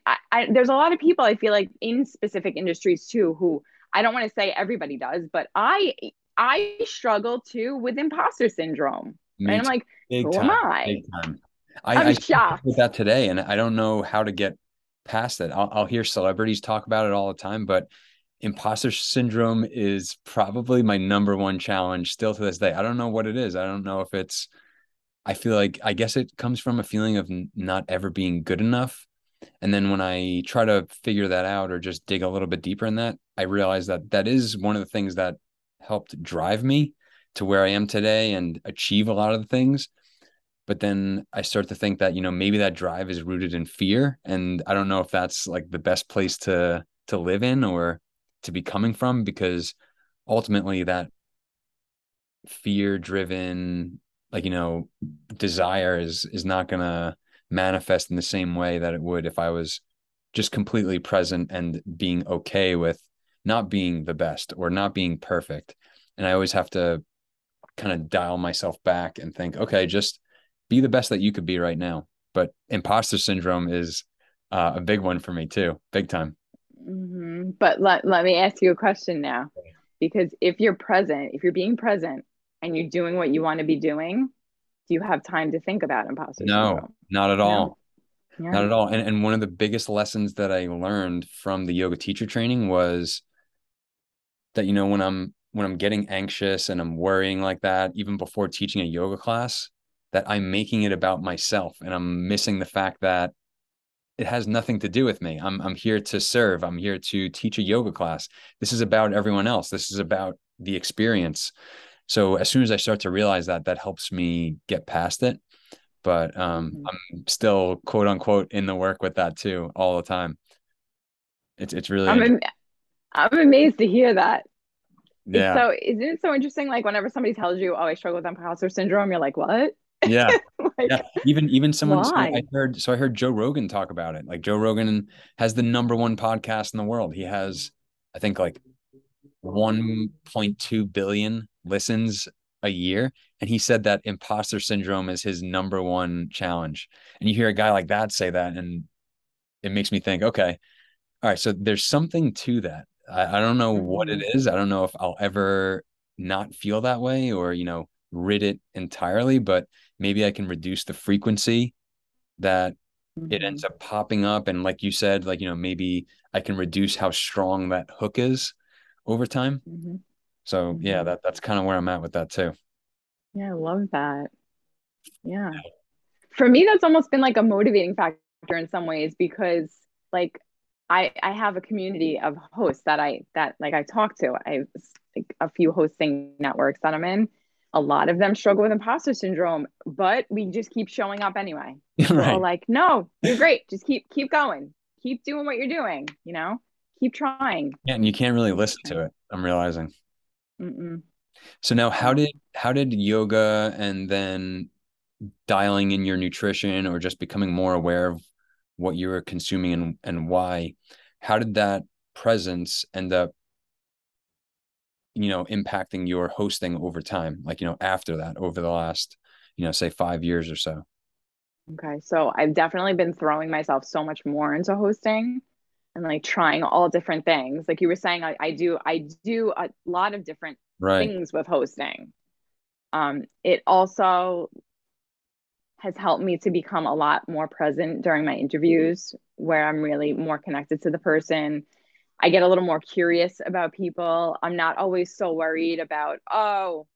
uh, there's a lot of people I feel like in specific industries too who I don't want to say everybody does, but I I struggle too with imposter syndrome. Me and I'm like, who time, am I? I, I'm I shocked with that today, and I don't know how to get past it. I'll, I'll hear celebrities talk about it all the time, but imposter syndrome is probably my number one challenge still to this day. I don't know what it is. I don't know if it's. I feel like I guess it comes from a feeling of not ever being good enough and then when I try to figure that out or just dig a little bit deeper in that, I realize that that is one of the things that helped drive me to where I am today and achieve a lot of the things. But then I start to think that, you know, maybe that drive is rooted in fear. And I don't know if that's like the best place to to live in or to be coming from because ultimately that fear driven like you know desire is is not gonna manifest in the same way that it would if I was just completely present and being okay with not being the best or not being perfect. And I always have to kind of dial myself back and think, okay, just be the best that you could be right now. But imposter syndrome is uh, a big one for me too, big time. Mm-hmm. But let, let me ask you a question now. Because if you're present, if you're being present and you're doing what you want to be doing, do you have time to think about imposter no, syndrome? not at all. No. Yeah. Not at all. And, and one of the biggest lessons that I learned from the yoga teacher training was that, you know, when I'm when I'm getting anxious and I'm worrying like that, even before teaching a yoga class, that I'm making it about myself and I'm missing the fact that it has nothing to do with me. I'm I'm here to serve. I'm here to teach a yoga class. This is about everyone else. This is about the experience. So as soon as I start to realize that, that helps me get past it. But um, mm-hmm. I'm still quote unquote in the work with that too all the time. It's it's really. I'm am- I'm amazed to hear that. Yeah. so isn't it so interesting? Like whenever somebody tells you, "Oh, I struggle with imposter syndrome," you're like, "What?" Yeah. [laughs] like, yeah. Even even someone so I heard so I heard Joe Rogan talk about it. Like Joe Rogan has the number one podcast in the world. He has, I think, like 1.2 billion listens a year. And he said that imposter syndrome is his number one challenge. And you hear a guy like that say that, and it makes me think, okay, all right, so there's something to that. I, I don't know what it mm-hmm. I don't know if I'll ever not feel that way or, you know, rid it entirely, but maybe I can reduce the frequency that it ends mm-hmm. up popping up. And like you said, like, you know, maybe I can reduce how strong that hook is over time. Mm-hmm. So yeah, mm-hmm. that that's kind of where I'm at with that too. Yeah, I love that. Yeah. For me, that's almost been like a motivating factor in some ways because like I I have a community of hosts that I that like I talk to. I have like a few hosting networks that I'm in. A lot of them struggle with imposter syndrome, but we just keep showing up anyway. [laughs] right. like, no, you're great. Just keep keep going. Keep doing what you're doing, you know? Keep trying. Yeah, and you can't really listen to it. I'm realizing. Mm-mm. So now how did how did yoga and then dialing in your nutrition or just becoming more aware of what you were consuming and, and why, how did that presence end up you know impacting your hosting over time like you know after that over the last you know say 5 years or so okay so i've definitely been throwing myself so much more into hosting and like trying all different things. Like you were saying, I, I do I do a lot of different right. things with hosting. Um, it also has helped me to become a lot more present during my interviews, where I'm really more connected to the person. I get a little more curious about people. I'm not always so worried about, oh,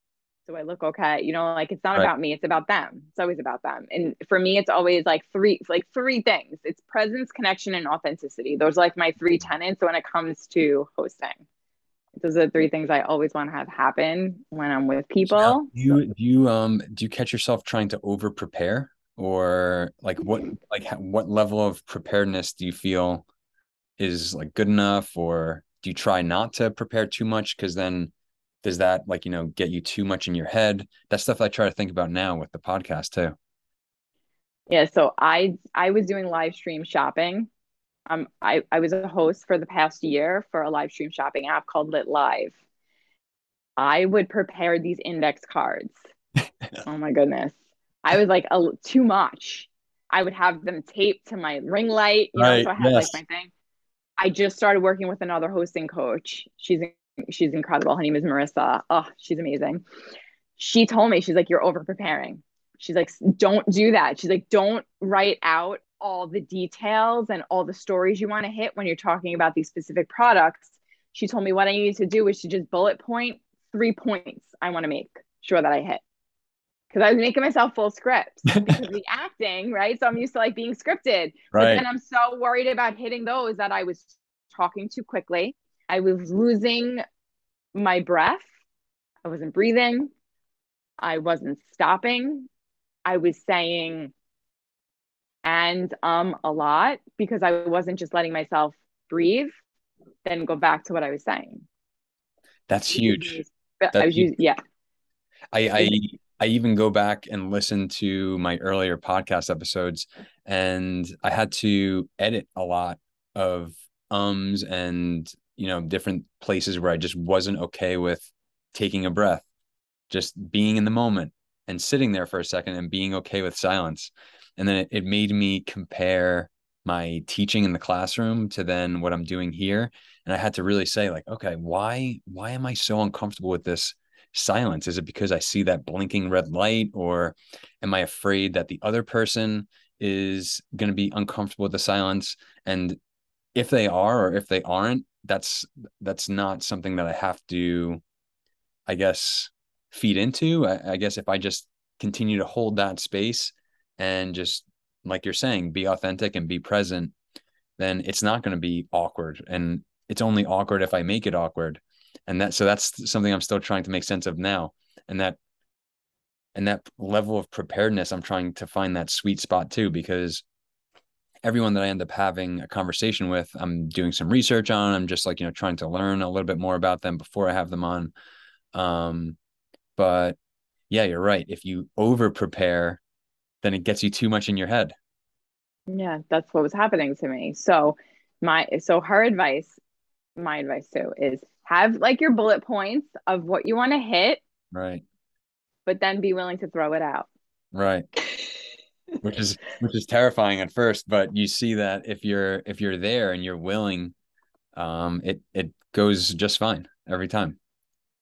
do I look okay? You know, like it's not right. about me, it's about them. It's always about them. And for me, it's always like three, like three things. It's presence, connection, and authenticity. Those are like my three tenants when it comes to hosting. Those are the three things I always want to have happen when I'm with people. So do you do you um do you catch yourself trying to over prepare or like what like what level of preparedness do you feel is like good enough? Or do you try not to prepare too much? Because then does that like you know get you too much in your head? That's stuff i try to think about now with the podcast too. Yeah so i i was doing live stream shopping um i i was a host for the past year for a live stream shopping app called lit live i would prepare these index cards [laughs] oh my goodness i was like a, too much i would have them taped to my ring light you right. know so i had yes. like my thing I just started working with another hosting coach. She's she's incredible. Her name is Marissa. Oh, she's amazing. She told me, she's like, you're over preparing. She's like, don't do that. She's like, don't write out all the details and all the stories you want to hit when you're talking about these specific products. She told me what I needed to do was to just bullet point three points I want to make sure that I hit. Because I was making myself full scripts [laughs] because the acting, right? So I'm used to like being scripted. Right. And I'm so worried about hitting those that I was talking too quickly I was losing my breath. I wasn't breathing. I wasn't stopping. I was saying and um a lot because I wasn't just letting myself breathe, then go back to what I was saying. That's huge. That's I was huge. using, yeah. I, I I even go back and listen to my earlier podcast episodes and I had to edit a lot of ums and you know different places where i just wasn't okay with taking a breath just being in the moment and sitting there for a second and being okay with silence. And then it, it made me compare my teaching in the classroom to then what I'm doing here. And I had to really say, like, okay, why why am I so uncomfortable with this silence? Is it because I see that blinking red light, or am I afraid that the other person is going to be uncomfortable with the silence? And if they are or if they aren't, that's that's not something that I have to, I guess, feed into. I, I guess if I just continue to hold that space and just like you're saying, be authentic and be present, then it's not going to be awkward. And it's only awkward if I make it awkward. And that so that's something I'm still trying to make sense of now. And that and that level of preparedness, I'm trying to find that sweet spot too, because everyone that I end up having a conversation with, I'm doing some research on. I'm just like, you know, trying to learn a little bit more about them before I have them on. Um, but yeah, you're right. If you over prepare, then it gets you too much in your head. Yeah, that's what was happening to me. So my so her advice, my advice too, is have like your bullet points of what you want to hit. Right. But then be willing to throw it out. Right. [laughs] which is which is terrifying at first, but you see that if you're if you're there and you're willing, um, it it goes just fine every time.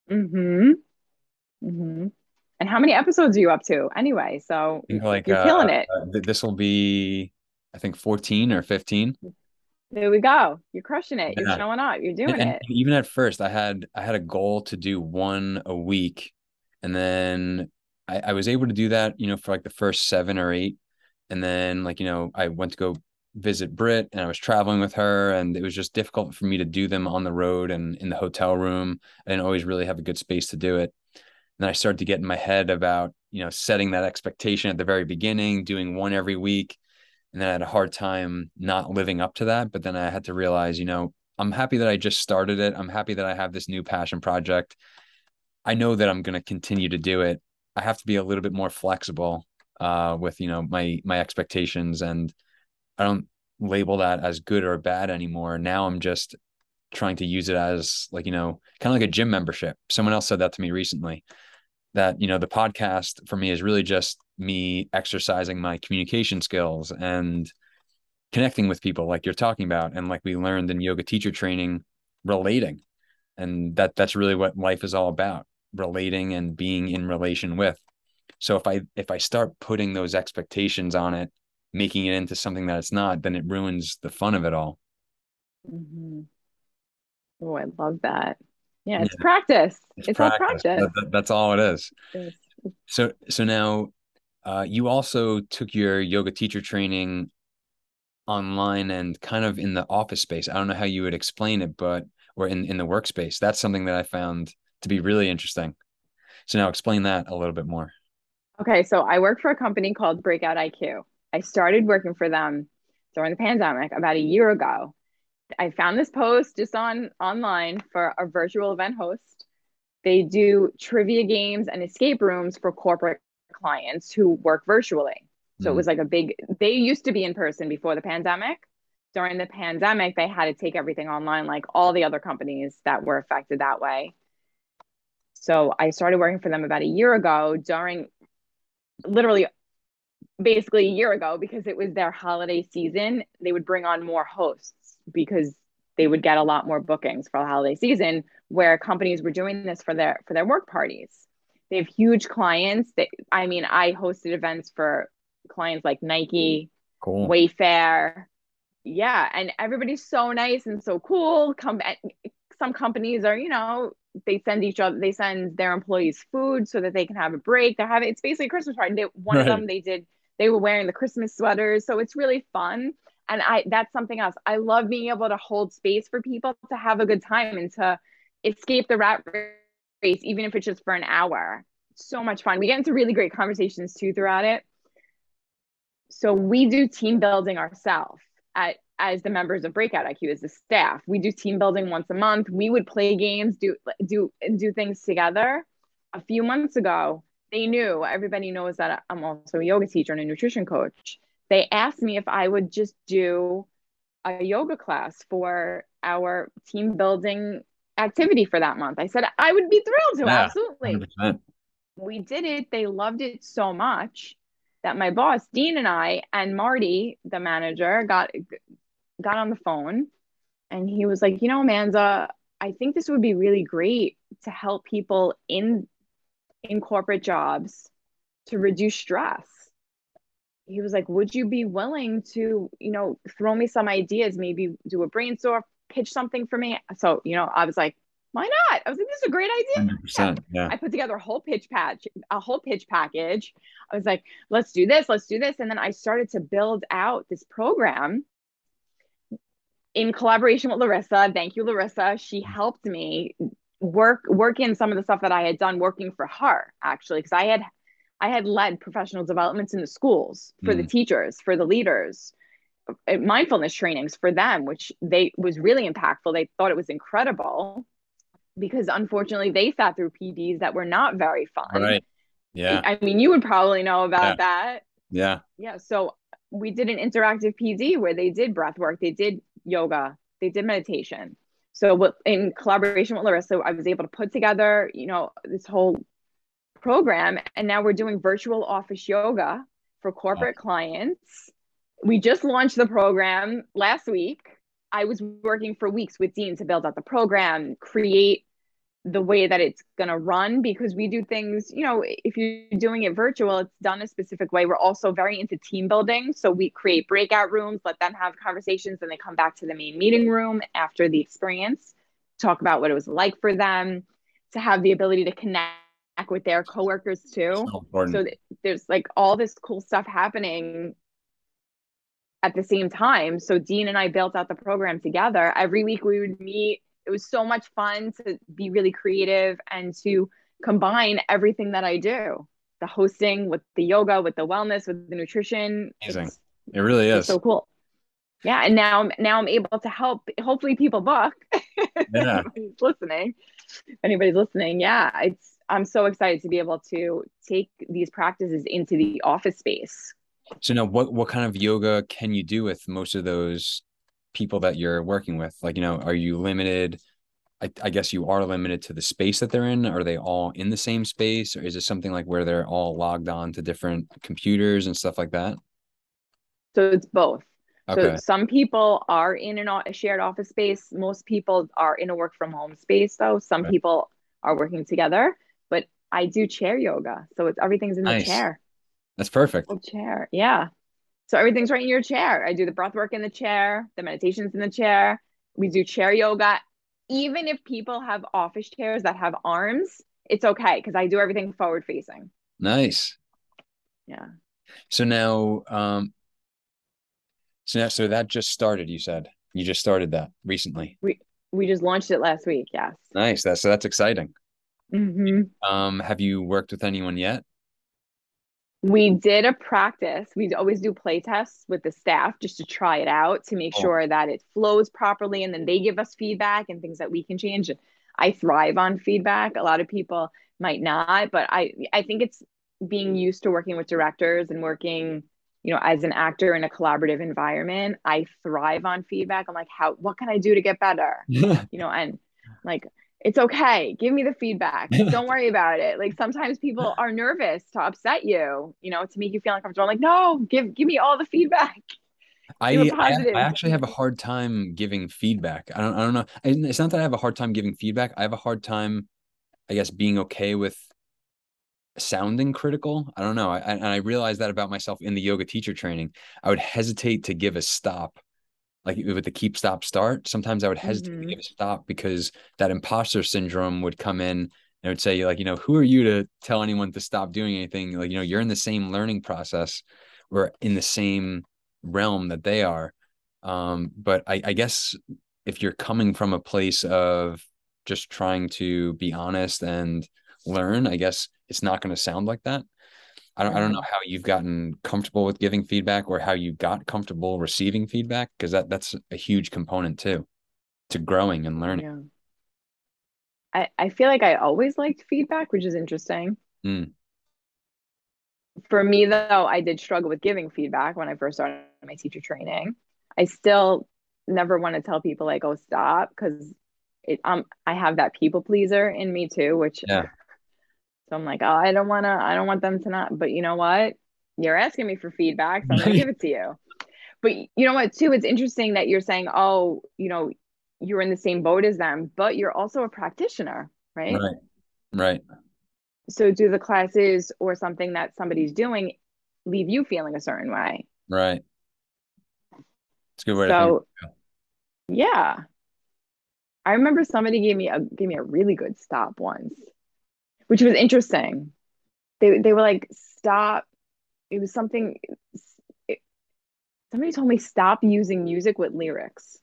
Mm-hmm. Mm-hmm. And how many episodes are you up to anyway? So like you're uh, killing it. Uh, this will be, I think, 14 or 15. There we go. You're crushing it. You're showing up. You're doing and, it. And even at first, I had I had a goal to do one a week, and then I, I was able to do that, you know, for like the first seven or eight, and then like you know, I went to go visit Brit, and I was traveling with her, and it was just difficult for me to do them on the road and in the hotel room. I didn't always really have a good space to do it then I started to get in my head about, you know, setting that expectation at the very beginning, doing one every week. And then I had a hard time not living up to that. But then I had to realize, you know, I'm happy that I just started it. I'm happy that I have this new passion project. I know that I'm going to continue to do it. I have to be a little bit more flexible uh, with, you know, my my expectations, and I don't label that as good or bad anymore. Now I'm just trying to use it as like, you know, kind of like a gym membership. Someone else said that to me recently that you know the podcast for me is really just me exercising my communication skills and connecting with people like you're talking about and like we learned in yoga teacher training relating. And that that's really what life is all about relating and being in relation with. So if i if i start putting those expectations on it making it into something that it's not then it ruins the fun of it all. Mm-hmm. oh i love that yeah, it's yeah. practice. It's, it's practice. all practice. That, that's all it is. So so now uh, you also took your yoga teacher training online and kind of in the office space. I don't know how you would explain it, but or in, in the workspace. That's something that I found to be really interesting. So now explain that a little bit more. Okay, so I work for a company called Breakout IQ. I started working for them during the pandemic about a year ago. I found this post just on online for a virtual event host. They do trivia games and escape rooms for corporate clients who work virtually. So mm. it was like a big, they used to be in person before the pandemic. During the pandemic, they had to take everything online, like all the other companies that were affected that way. So I started working for them about a year ago during literally basically a year ago because it was their holiday season. They would bring on more hosts because they would get a lot more bookings for the holiday season where companies were doing this for their for their work parties. They have huge clients. That i mean i hosted events for clients like nike cool. wayfair. Yeah and everybody's so nice and so cool. Come some companies are you know they send each other they send their employees food so that they can have a break. They're having it's basically a christmas party. They, one right. of them they did they were wearing the christmas sweaters so it's really fun and i that's something else. I love being able to hold space for people to have a good time and to escape the rat race even if it's just for an hour. So much fun. We get into really great conversations too throughout it. So we do team building ourselves at as the members of breakout iq as the staff. We do team building once a month. We would play games do do do things together. A few months ago they knew everybody knows that i'm also a yoga teacher and a nutrition coach they asked me if I would just do a yoga class for our team building activity for that month. I said I would be thrilled to, yeah, absolutely. 100%. we did it. They loved it so much that my boss, Dean, and I, and Marty, the manager, got got on the phone, and he was like, "You know, Amanda, I think this would be really great to help people in in corporate jobs to reduce stress." He was like, "Would you be willing to, you know, throw me some ideas? Maybe do a brainstorm, pitch something for me?" So, you know, I was like, why not? I was like, this is a great idea. Yeah. yeah. I put together a whole pitch patch, a whole pitch package. I was like, let's do this, let's do this. And then I started to build out this program in collaboration with Larissa. Thank you, Larissa. She helped me work work in some of the stuff that I had done working for her, actually, because I had I had led professional developments in the schools for mm. the teachers, for the leaders, uh, mindfulness trainings for them, which they was really impactful. They thought it was incredible because unfortunately they sat through PDs that were not very fun. Right. Yeah. I mean, you would probably know about yeah. that. Yeah. Yeah. So we did an interactive PD where they did breath work, they did yoga, they did meditation. So in collaboration with Larissa, I was able to put together, you know, this whole program. And now we're doing virtual office yoga for corporate oh. clients. We just launched the program last week. I was working for weeks with Dean to build out the program, create the way that it's going to run because we do things, you know, if you're doing it virtual, it's done a specific way. We're also very into team building. So we create breakout rooms, let them have conversations, and they come back to the main meeting room after the experience, talk about what it was like for them, to have the ability to connect with their coworkers too. So, so there's like all this cool stuff happening at the same time. So Dean and I built out the program together. Every week we would meet it was so much fun to be really creative and to combine everything that I do the hosting with the yoga, with the wellness, with the nutrition. Amazing. It's, it really is so cool. Yeah. And now, now I'm able to help hopefully people book. Yeah. [laughs] listening. If anybody's listening. Yeah. It's, I'm so excited to be able to take these practices into the office space. So now what, what kind of yoga can you do with most of those people that you're working with? Like, you know, are you limited? I, I, guess you are limited to the space that they're in. Are they all in the same space, or is it something like where they're all logged on to different computers and stuff like that? So it's both. Okay. So some people are in an, a shared office space. Most people are in a work from home space, though. Some okay. people are working together. I do chair yoga, so it's everything's in nice. the chair. That's perfect. chair, yeah. So everything's right in your chair. I do the breath work in the chair, the meditations in the chair. We do chair yoga. Even if people have office chairs that have arms, it's okay because I do everything forward facing. Nice. Yeah. So now, um, so now, so that just started. You said you just started that recently. We we just launched it last week. Yes. Nice. That's so that's exciting. Mm-hmm. Um, have you worked with anyone yet? we did a practice. We always do play tests with the staff just to try it out to make oh. sure that it flows properly. And then they give us feedback and things that we can change. I thrive on feedback. A lot of people might not, but I, I think it's being used to working with directors and working, you know, as an actor in a collaborative environment. I thrive on feedback. I'm like, how, what can I do to get better? [laughs] you know, and like, it's okay. Give me the feedback. [laughs] Don't worry about it. Like sometimes people are nervous to upset you, you know, to make you feel uncomfortable. I'm like, no, give give me all the feedback. [laughs] I, I, I actually have a hard time giving feedback. I don't I don't know. It's not that I have a hard time giving feedback. I have a hard time, I guess, being okay with sounding critical. I don't know. I, and I realized that about myself in the yoga teacher training. I would hesitate to give a stop like with the keep stop start sometimes i would hesitate mm-hmm. to give a stop because that imposter syndrome would come in and I would say like you know who are you to tell anyone to stop doing anything? Like you know you're in the same learning process we're in the same realm that they are. Um but I, I guess if you're coming from a place of just trying to be honest and learn i guess it's not going to sound like that I don't, I don't know how you've gotten comfortable with giving feedback or how you got comfortable receiving feedback because that that's a huge component too to growing and learning. Yeah. I, I feel like I always liked feedback, which is interesting. Mm. For me, though, I did struggle with giving feedback when I first started my teacher training. I still never want to tell people like, "Oh, stop," because it um I have that people pleaser in me too, which yeah So I'm like, oh, I don't want to, I don't want them to not, but you know what? You're asking me for feedback, so I'm going to give it to you. But you know what, too? It's interesting that you're saying, oh, you know, you're in the same boat as them, but you're also a practitioner, right? Right. Right. So do the classes or something that somebody's doing leave you feeling a certain way? Right. It's a good way So, to yeah. I remember somebody gave me a gave me a really good stop once, which was interesting. They they were like, stop. It was something. It, somebody told me stop using music with lyrics.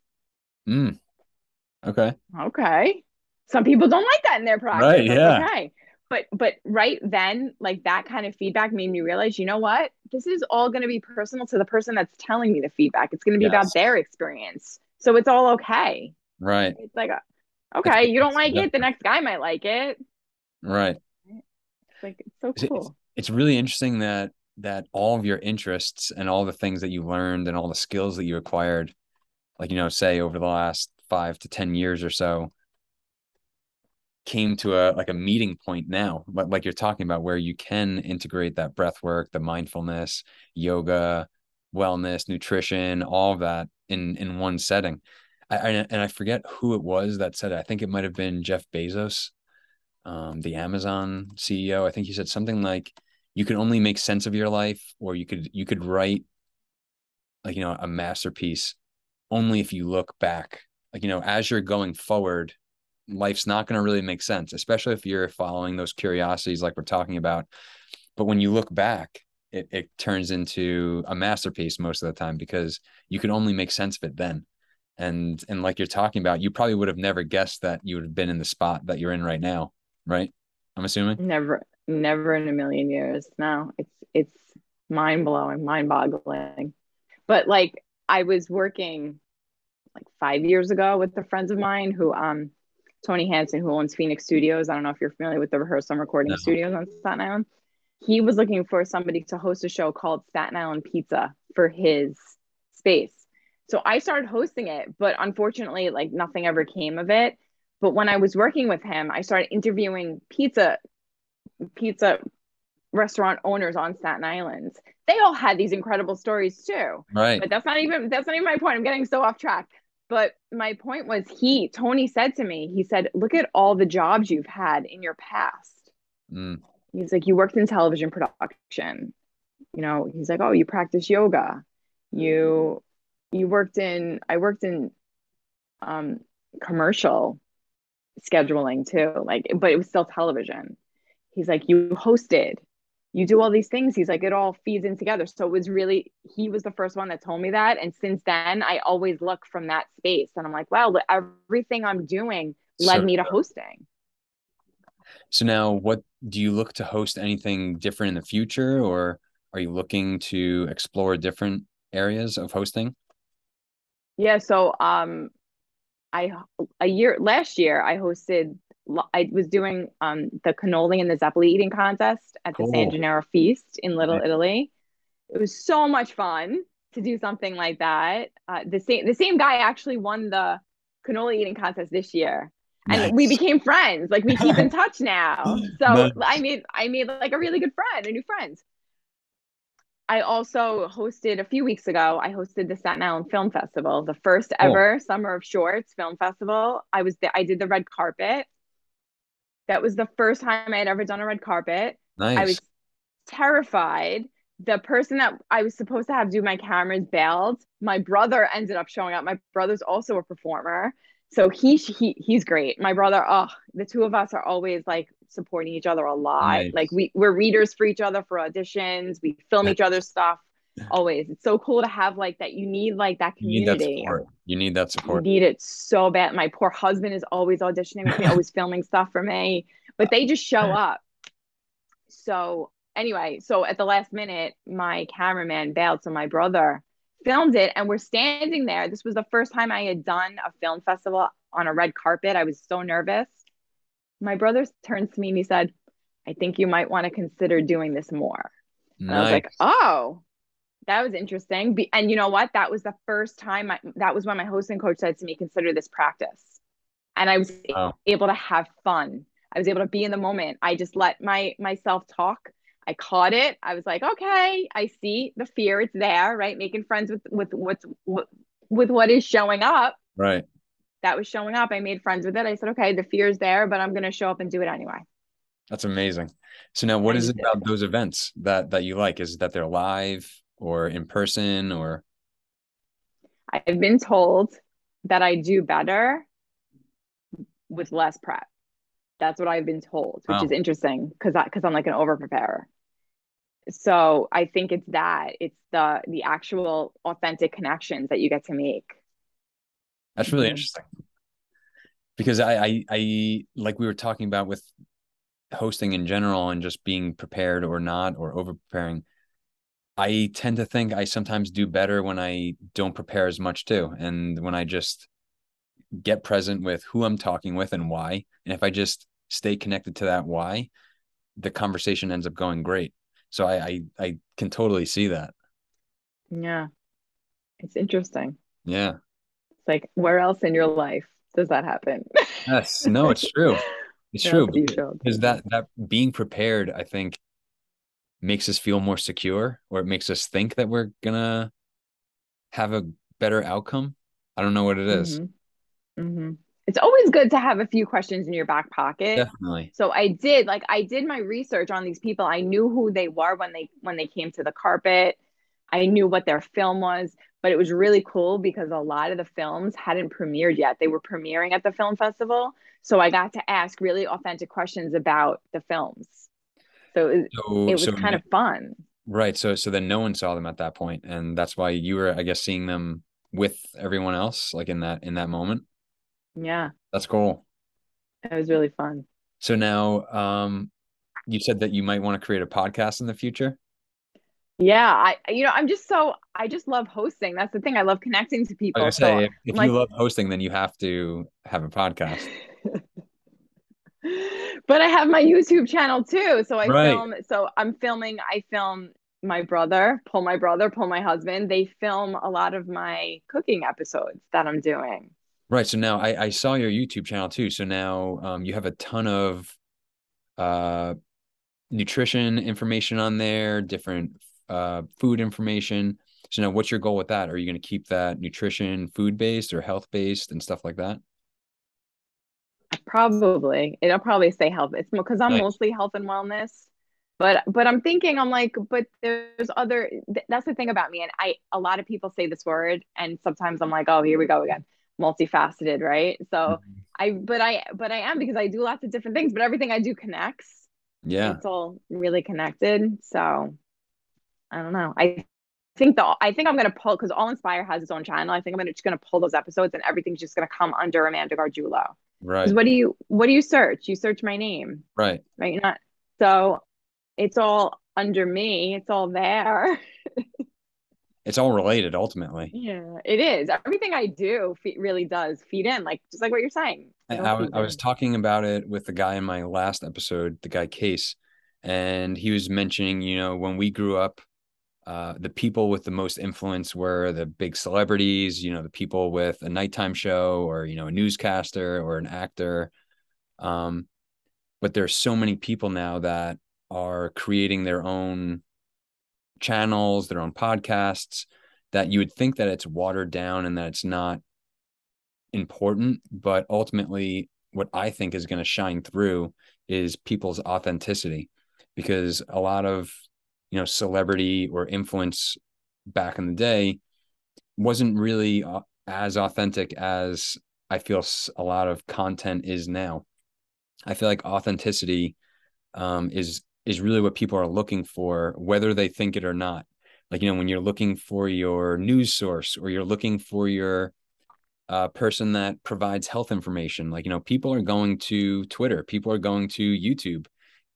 Mm, okay. Okay. Some people don't like that in their practice. Right, That's yeah. Okay. But but right then, like that kind of feedback made me realize, you know what? This is all going to be personal to the person that's telling me the feedback. It's going to be about their experience. So it's all okay. Right. It's like, uh, okay, you don't like it, the next guy might like it. Right. It's like it's so cool. It's really interesting that that all of your interests and all the things that you learned and all the skills that you acquired, like you know, say over the last five to ten years or so, came to a like a meeting point now, like like you're talking about, where you can integrate that breath work, the mindfulness, yoga, wellness, nutrition, all of that in in one setting. I, I and I forget who it was that said it. I think it might have been Jeff Bezos, um, the Amazon CEO. I think he said something like, "You can only make sense of your life, or you could you could write like you know a masterpiece only if you look back. Like you know, as you're going forward, life's not going to really make sense, especially if you're following those curiosities like we're talking about. But when you look back, it, it turns into a masterpiece most of the time because you can only make sense of it then. And and like you're talking about, you probably would have never guessed that you would have been in the spot that you're in right now, right? I'm assuming. Never, never in a million years. No, it's it's mind blowing, mind boggling. But like I was working like five years ago with the friends of mine who um Tony Hansen, who owns Fenix Studios. I don't know if you're familiar with the rehearsal and recording No. studios on Staten Island. He was looking for somebody to host a show called Staten Island Pizza for his space. So I started hosting it, but unfortunately, like nothing ever came of it. But when I was working with him, I started interviewing pizza pizza restaurant owners on Staten Island. They all had these incredible stories too. Right. But that's not even that's not even my point. I'm getting so off track. But my point was he Tony said to me, he said, "Look at all the jobs you've had in your past." Mm, He's like, "You worked in television production. You know, he's like, "Oh, you practice yoga. You you worked in I worked in um commercial scheduling too. Like but it was still television." He's like, "You hosted you do all these things. He's like, it all feeds in together. So it was really, he was the first one that told me that. And since then, I always look from that space. And I'm like, wow, everything I'm doing led So- me to hosting. So now, what do you look to host anything different in the future, or are you looking to explore different areas of hosting? Yeah. So, um, I, a year, last year, I hosted, I was doing um, the cannoli and the zeppoli eating contest at the San. Gennaro Feast in Little Nice. Italy. It was so much fun to do something like that. Uh, the same, the same guy actually won the cannoli eating contest this year. and we became friends like we keep in [laughs] touch now [laughs] so Nice. i made i made like a really good friend a new friend i also hosted a few weeks ago i hosted the staten island film festival the first Cool. ever summer of shorts film festival. I was the, i did the red carpet. That was the first time i had ever done a red carpet. Nice. i was terrified. The person that i was supposed to have do my cameras bailed. My brother ended up showing up. My brother's also a performer so he he he's great. My brother, oh, the two of us are always like supporting each other a lot. Nice. Like we we're readers for each other for auditions. We film each other's stuff always. It's so cool to have like that. You need like that community you need that support. You need that support. need it so bad. My poor husband is always auditioning with me, [laughs] always filming stuff for me, but they just show up. So anyway, so at the last minute, my cameraman bailed, so my brother filmed it, and we're standing there. This was the first time I had done a film festival on a red carpet. I was so nervous. My brother turns to me and he said, "I think you might want to consider doing this more." And I was like, oh, that was interesting. Be- and you know what? That was the first time I, that was when my hosting coach said to me, consider this practice. And I was Wow. able to have fun. I was able to be in the moment. I just let my myself talk. I caught it. I was like, okay, I see the fear. It's there, right? Making friends with with what's with, with what is showing up. Right. That was showing up. I made friends with it. I said, okay, the fear is there, but I'm going to show up and do it anyway. That's amazing. So now, what is it about those events that that you like? Is that they're live or in person or? I've been told that I do better with less prep. That's what I've been told, which wow. is interesting because because I'm like an over preparer. So I think it's that it's the the actual authentic connections that you get to make. That's really mm-hmm. interesting because I, I I like we were talking about with hosting in general and just being prepared or not or over preparing. I tend to think I sometimes do better when I don't prepare as much too, and when I just get present with who I'm talking with and why. And if I just stay connected to that why, the conversation ends up going great. So I I, I can totally see that. Yeah. It's interesting. Yeah. It's like where else in your life does that happen? yes. No, it's [laughs] true. It's true because that that being prepared, I think, makes us feel more secure, or it makes us think that we're gonna have a better outcome. I don't know what it is. Mm-hmm. Mm-hmm. It's always good to have a few questions in your back pocket. Definitely. So I did like I did my research on these people. I knew who they were when they when they came to the carpet. I knew what their film was, but it was really cool because a lot of the films hadn't premiered yet. They were premiering at the film festival. So I got to ask really authentic questions about the films. So it, so, it was so kind of fun. Right. So so then no one saw them at that point, and that's why you were, I guess, seeing them with everyone else, like in that in that moment. Yeah. That's cool. It was really fun. So now, um, you said that you might want to create a podcast in the future. Yeah, I you know I'm just so I just love hosting. That's the thing. I love connecting to people. I say so, if, if like, you love hosting, then you have to have a podcast. [laughs] but I have my YouTube channel too. So I right. film. So I'm filming. I film my brother, pull my brother, pull my husband. They film a lot of my cooking episodes that I'm doing. Right. So now I, I saw your YouTube channel too. So now um, you have a ton of uh, nutrition information on there, different uh, food information. So now what's your goal with that? Are you going to keep that nutrition food based or health based and stuff like that? Probably. It'll probably say health. It's because I'm nice. mostly health and wellness. But but I'm thinking I'm like, but there's other that's the thing about me. And I a lot of people say this word and sometimes I'm like, oh, here we go again. Multifaceted, right? So mm-hmm. I but I but I am because I do lots of different things, but everything I do connects. Yeah. It's all really connected. So I don't know. I think the I think I'm gonna pull because All Inspire has its own channel. I think I'm gonna just gonna pull those episodes and everything's just gonna come under Amanda Gargiulo. Right. What do you what do you search? You search my name. Right. Right. Not so it's all under me. It's all there. [laughs] it's all related ultimately. Yeah, it is. Everything I do really does feed in, like just like what you're saying. I, I, I was talking about it with the guy in my last episode, the guy Case, and he was mentioning, you know, when we grew up, uh, the people with the most influence were the big celebrities, you know, the people with a nighttime show or, you know, a newscaster or an actor. Um, but there's so many people now that are creating their own channels, their own podcasts, that you would think that it's watered down and that it's not important. But ultimately, what I think is going to shine through is people's authenticity because a lot of you know celebrity or influence back in the day wasn't really uh, as authentic as I feel a lot of content is now. I feel like authenticity um, is is really what people are looking for, whether they think it or not. Like you know, when you're looking for your news source or you're looking for your uh, person that provides health information, like you know, people are going to Twitter, people are going to YouTube,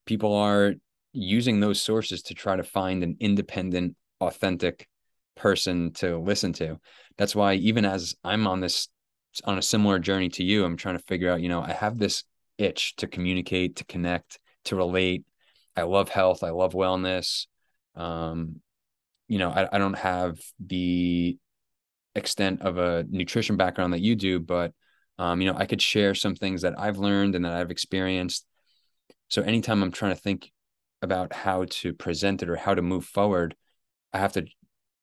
people are using those sources to try to find an independent, authentic person to listen to. That's why even as I'm on this on a similar journey to you, I'm trying to figure out, you know, I have this itch to communicate, to connect, to relate. I love health, I love wellness. Um, you know, I, I don't have the extent of a nutrition background that you do, but um, you know, I could share some things that I've learned and that I've experienced So anytime I'm trying to think about how to present it or how to move forward, I have to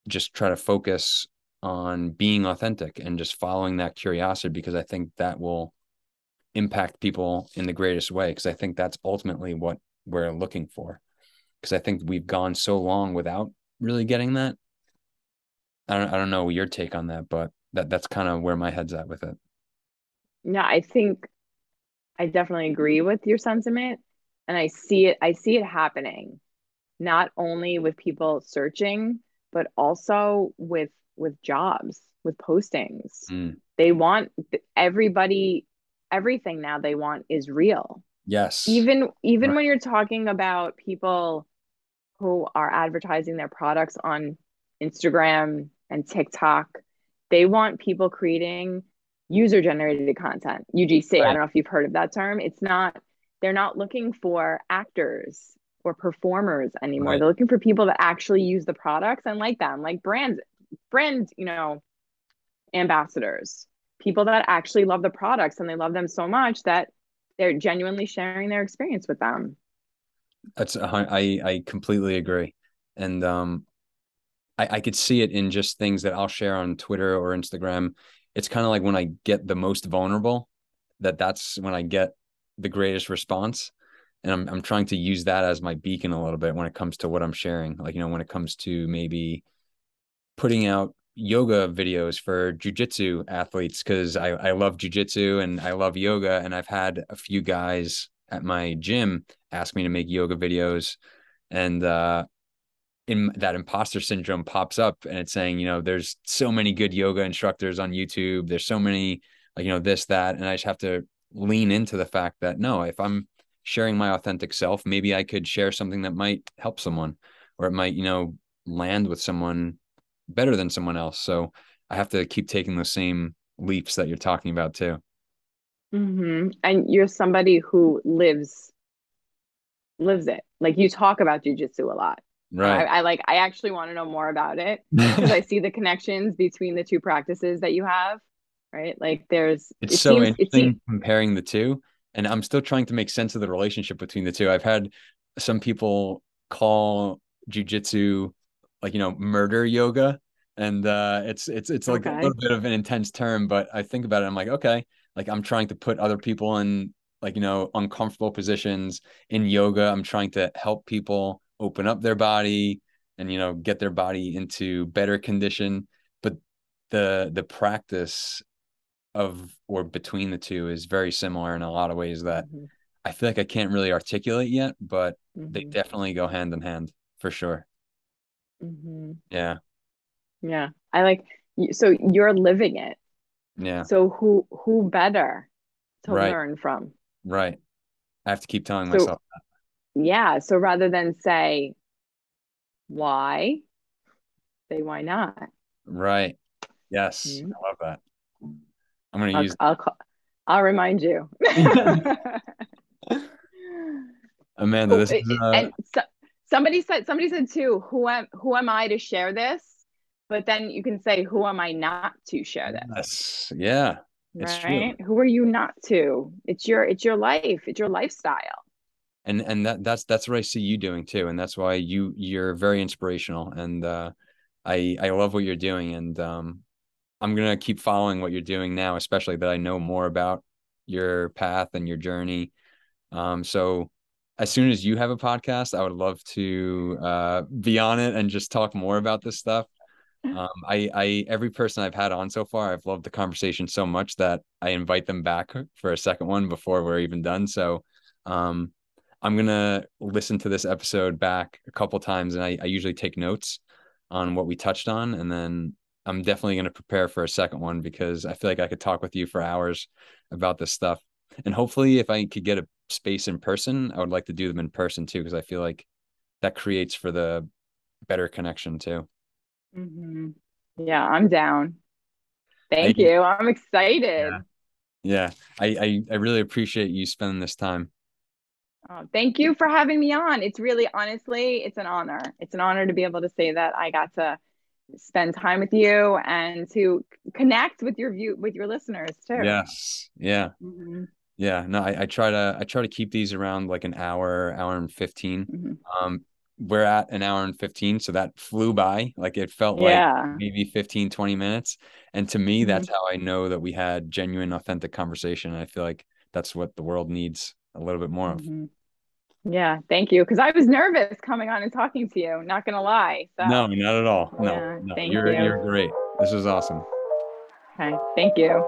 just try to focus on being authentic and just following that curiosity because I think that will impact people in the greatest way because I think that's ultimately what we're looking for. Because I think we've gone so long without really getting that. I don't I don't know your take on that, but that that's kind of where my head's at with it. Yeah, I think I definitely agree with your sentiment and I see it I see it happening not only with people searching but also with with jobs, with postings. Mm. They want everybody everything now they want is real. Yes. Even even right. when you're talking about people who are advertising their products on Instagram and TikTok, they want people creating user generated content, UGC. Right. I don't know if you've heard of that term. It's not they're not looking for actors or performers anymore. Right. They're looking for people that actually use the products and like them, like brands, brand, you know, ambassadors, people that actually love the products and they love them so much that they're genuinely sharing their experience with them. That's I I completely agree, and um, I I could see it in just things that I'll share on Twitter or Instagram. It's kind of like when I get the most vulnerable, that that's when I get the greatest response and I'm I'm trying to use that as my beacon a little bit when it comes to what I'm sharing. Like you know, when it comes to maybe putting out yoga videos for jujitsu athletes because I I love jujitsu and I love yoga, and I've had a few guys at my gym ask me to make yoga videos, and uh, in that imposter syndrome pops up, and it's saying you know there's so many good yoga instructors on YouTube. There's so many like you know this that, and I just have to lean into the fact that no, if I'm sharing my authentic self, maybe I could share something that might help someone or it might, you know, land with someone better than someone else. So I have to keep taking the same leaps that you're talking about too. Mm-hmm. And you're somebody who lives lives it. Like you talk about jujitsu a lot. Right. I, I, like I actually want to know more about it [laughs] because I see the connections between the two practices that you have. Right. Like there's it's it so seems, interesting it comparing the two and I'm still trying to make sense of the relationship between the two. I've had some people call jujitsu like you know murder yoga, and uh, it's it's it's like okay. a little bit of an intense term, but I think about it, I'm like, okay, like I'm trying to put other people in like you know uncomfortable positions in yoga. I'm trying to help people open up their body and you know get their body into better condition but the the practice of or between the two is very similar in a lot of ways that mm-hmm. I feel like I can't really articulate yet, but mm-hmm. they definitely go hand in hand for sure. Mm-hmm. Yeah. Yeah. I like so you're living it. Yeah. So who who better to right. learn from? Right. I have to keep telling so, myself that. Yeah. So rather than say why, say why not. Right. Yes. Mm-hmm. I love that. I'm going to use. I'll call, I'll remind you. [laughs] [laughs] Amanda, this is. Uh... And so, somebody said somebody said too. Who am who am I to share this? But then you can say, who am I not to share this? Yes. Yeah. It's right. Who are you not to? It's your it's your life. It's your lifestyle. And and that that's that's what I see you doing too, and that's why you you're very inspirational, and uh, I I love what you're doing, and um, I'm gonna keep following what you're doing now, especially that I know more about your path and your journey. Um, so as soon as you have a podcast, I would love to uh, be on it and just talk more about this stuff. [laughs] Um, I, I, every person I've had on so far, I've loved the conversation so much that I invite them back for a second one before we're even done. So, um, I'm gonna listen to this episode back a couple times, and I, I usually take notes on what we touched on, and then I'm definitely going to prepare for a second one because I feel like I could talk with you for hours about this stuff. And hopefully, if I could get a space in person, I would like to do them in person too, because I feel like that creates for the better connection too. Mm-hmm. Yeah, I'm down. Thank, you. I'm excited. Yeah, yeah. I, I I really appreciate you spending this time. Oh, thank you for having me on. It's really honestly, it's an honor. It's an honor to be able to say that I got to spend time with you and to connect with your view with your listeners too. Yes. Yeah. Mm-hmm. Yeah, no, I, I try to I try to keep these around like an hour, hour and 15. Mm-hmm. Um, we're at an hour and 15, so that flew by. Like it felt like Yeah. maybe 15, 20 minutes. And to me, Mhm. that's how I know that we had genuine, authentic conversation. And I feel like that's what the world needs a little bit more of. Mhm. Yeah, thank you. Because I was nervous coming on and talking to you. Not gonna lie. So, No, not at all. No, Yeah, no, thank you're you. you're great. This is awesome. Okay. Thank you.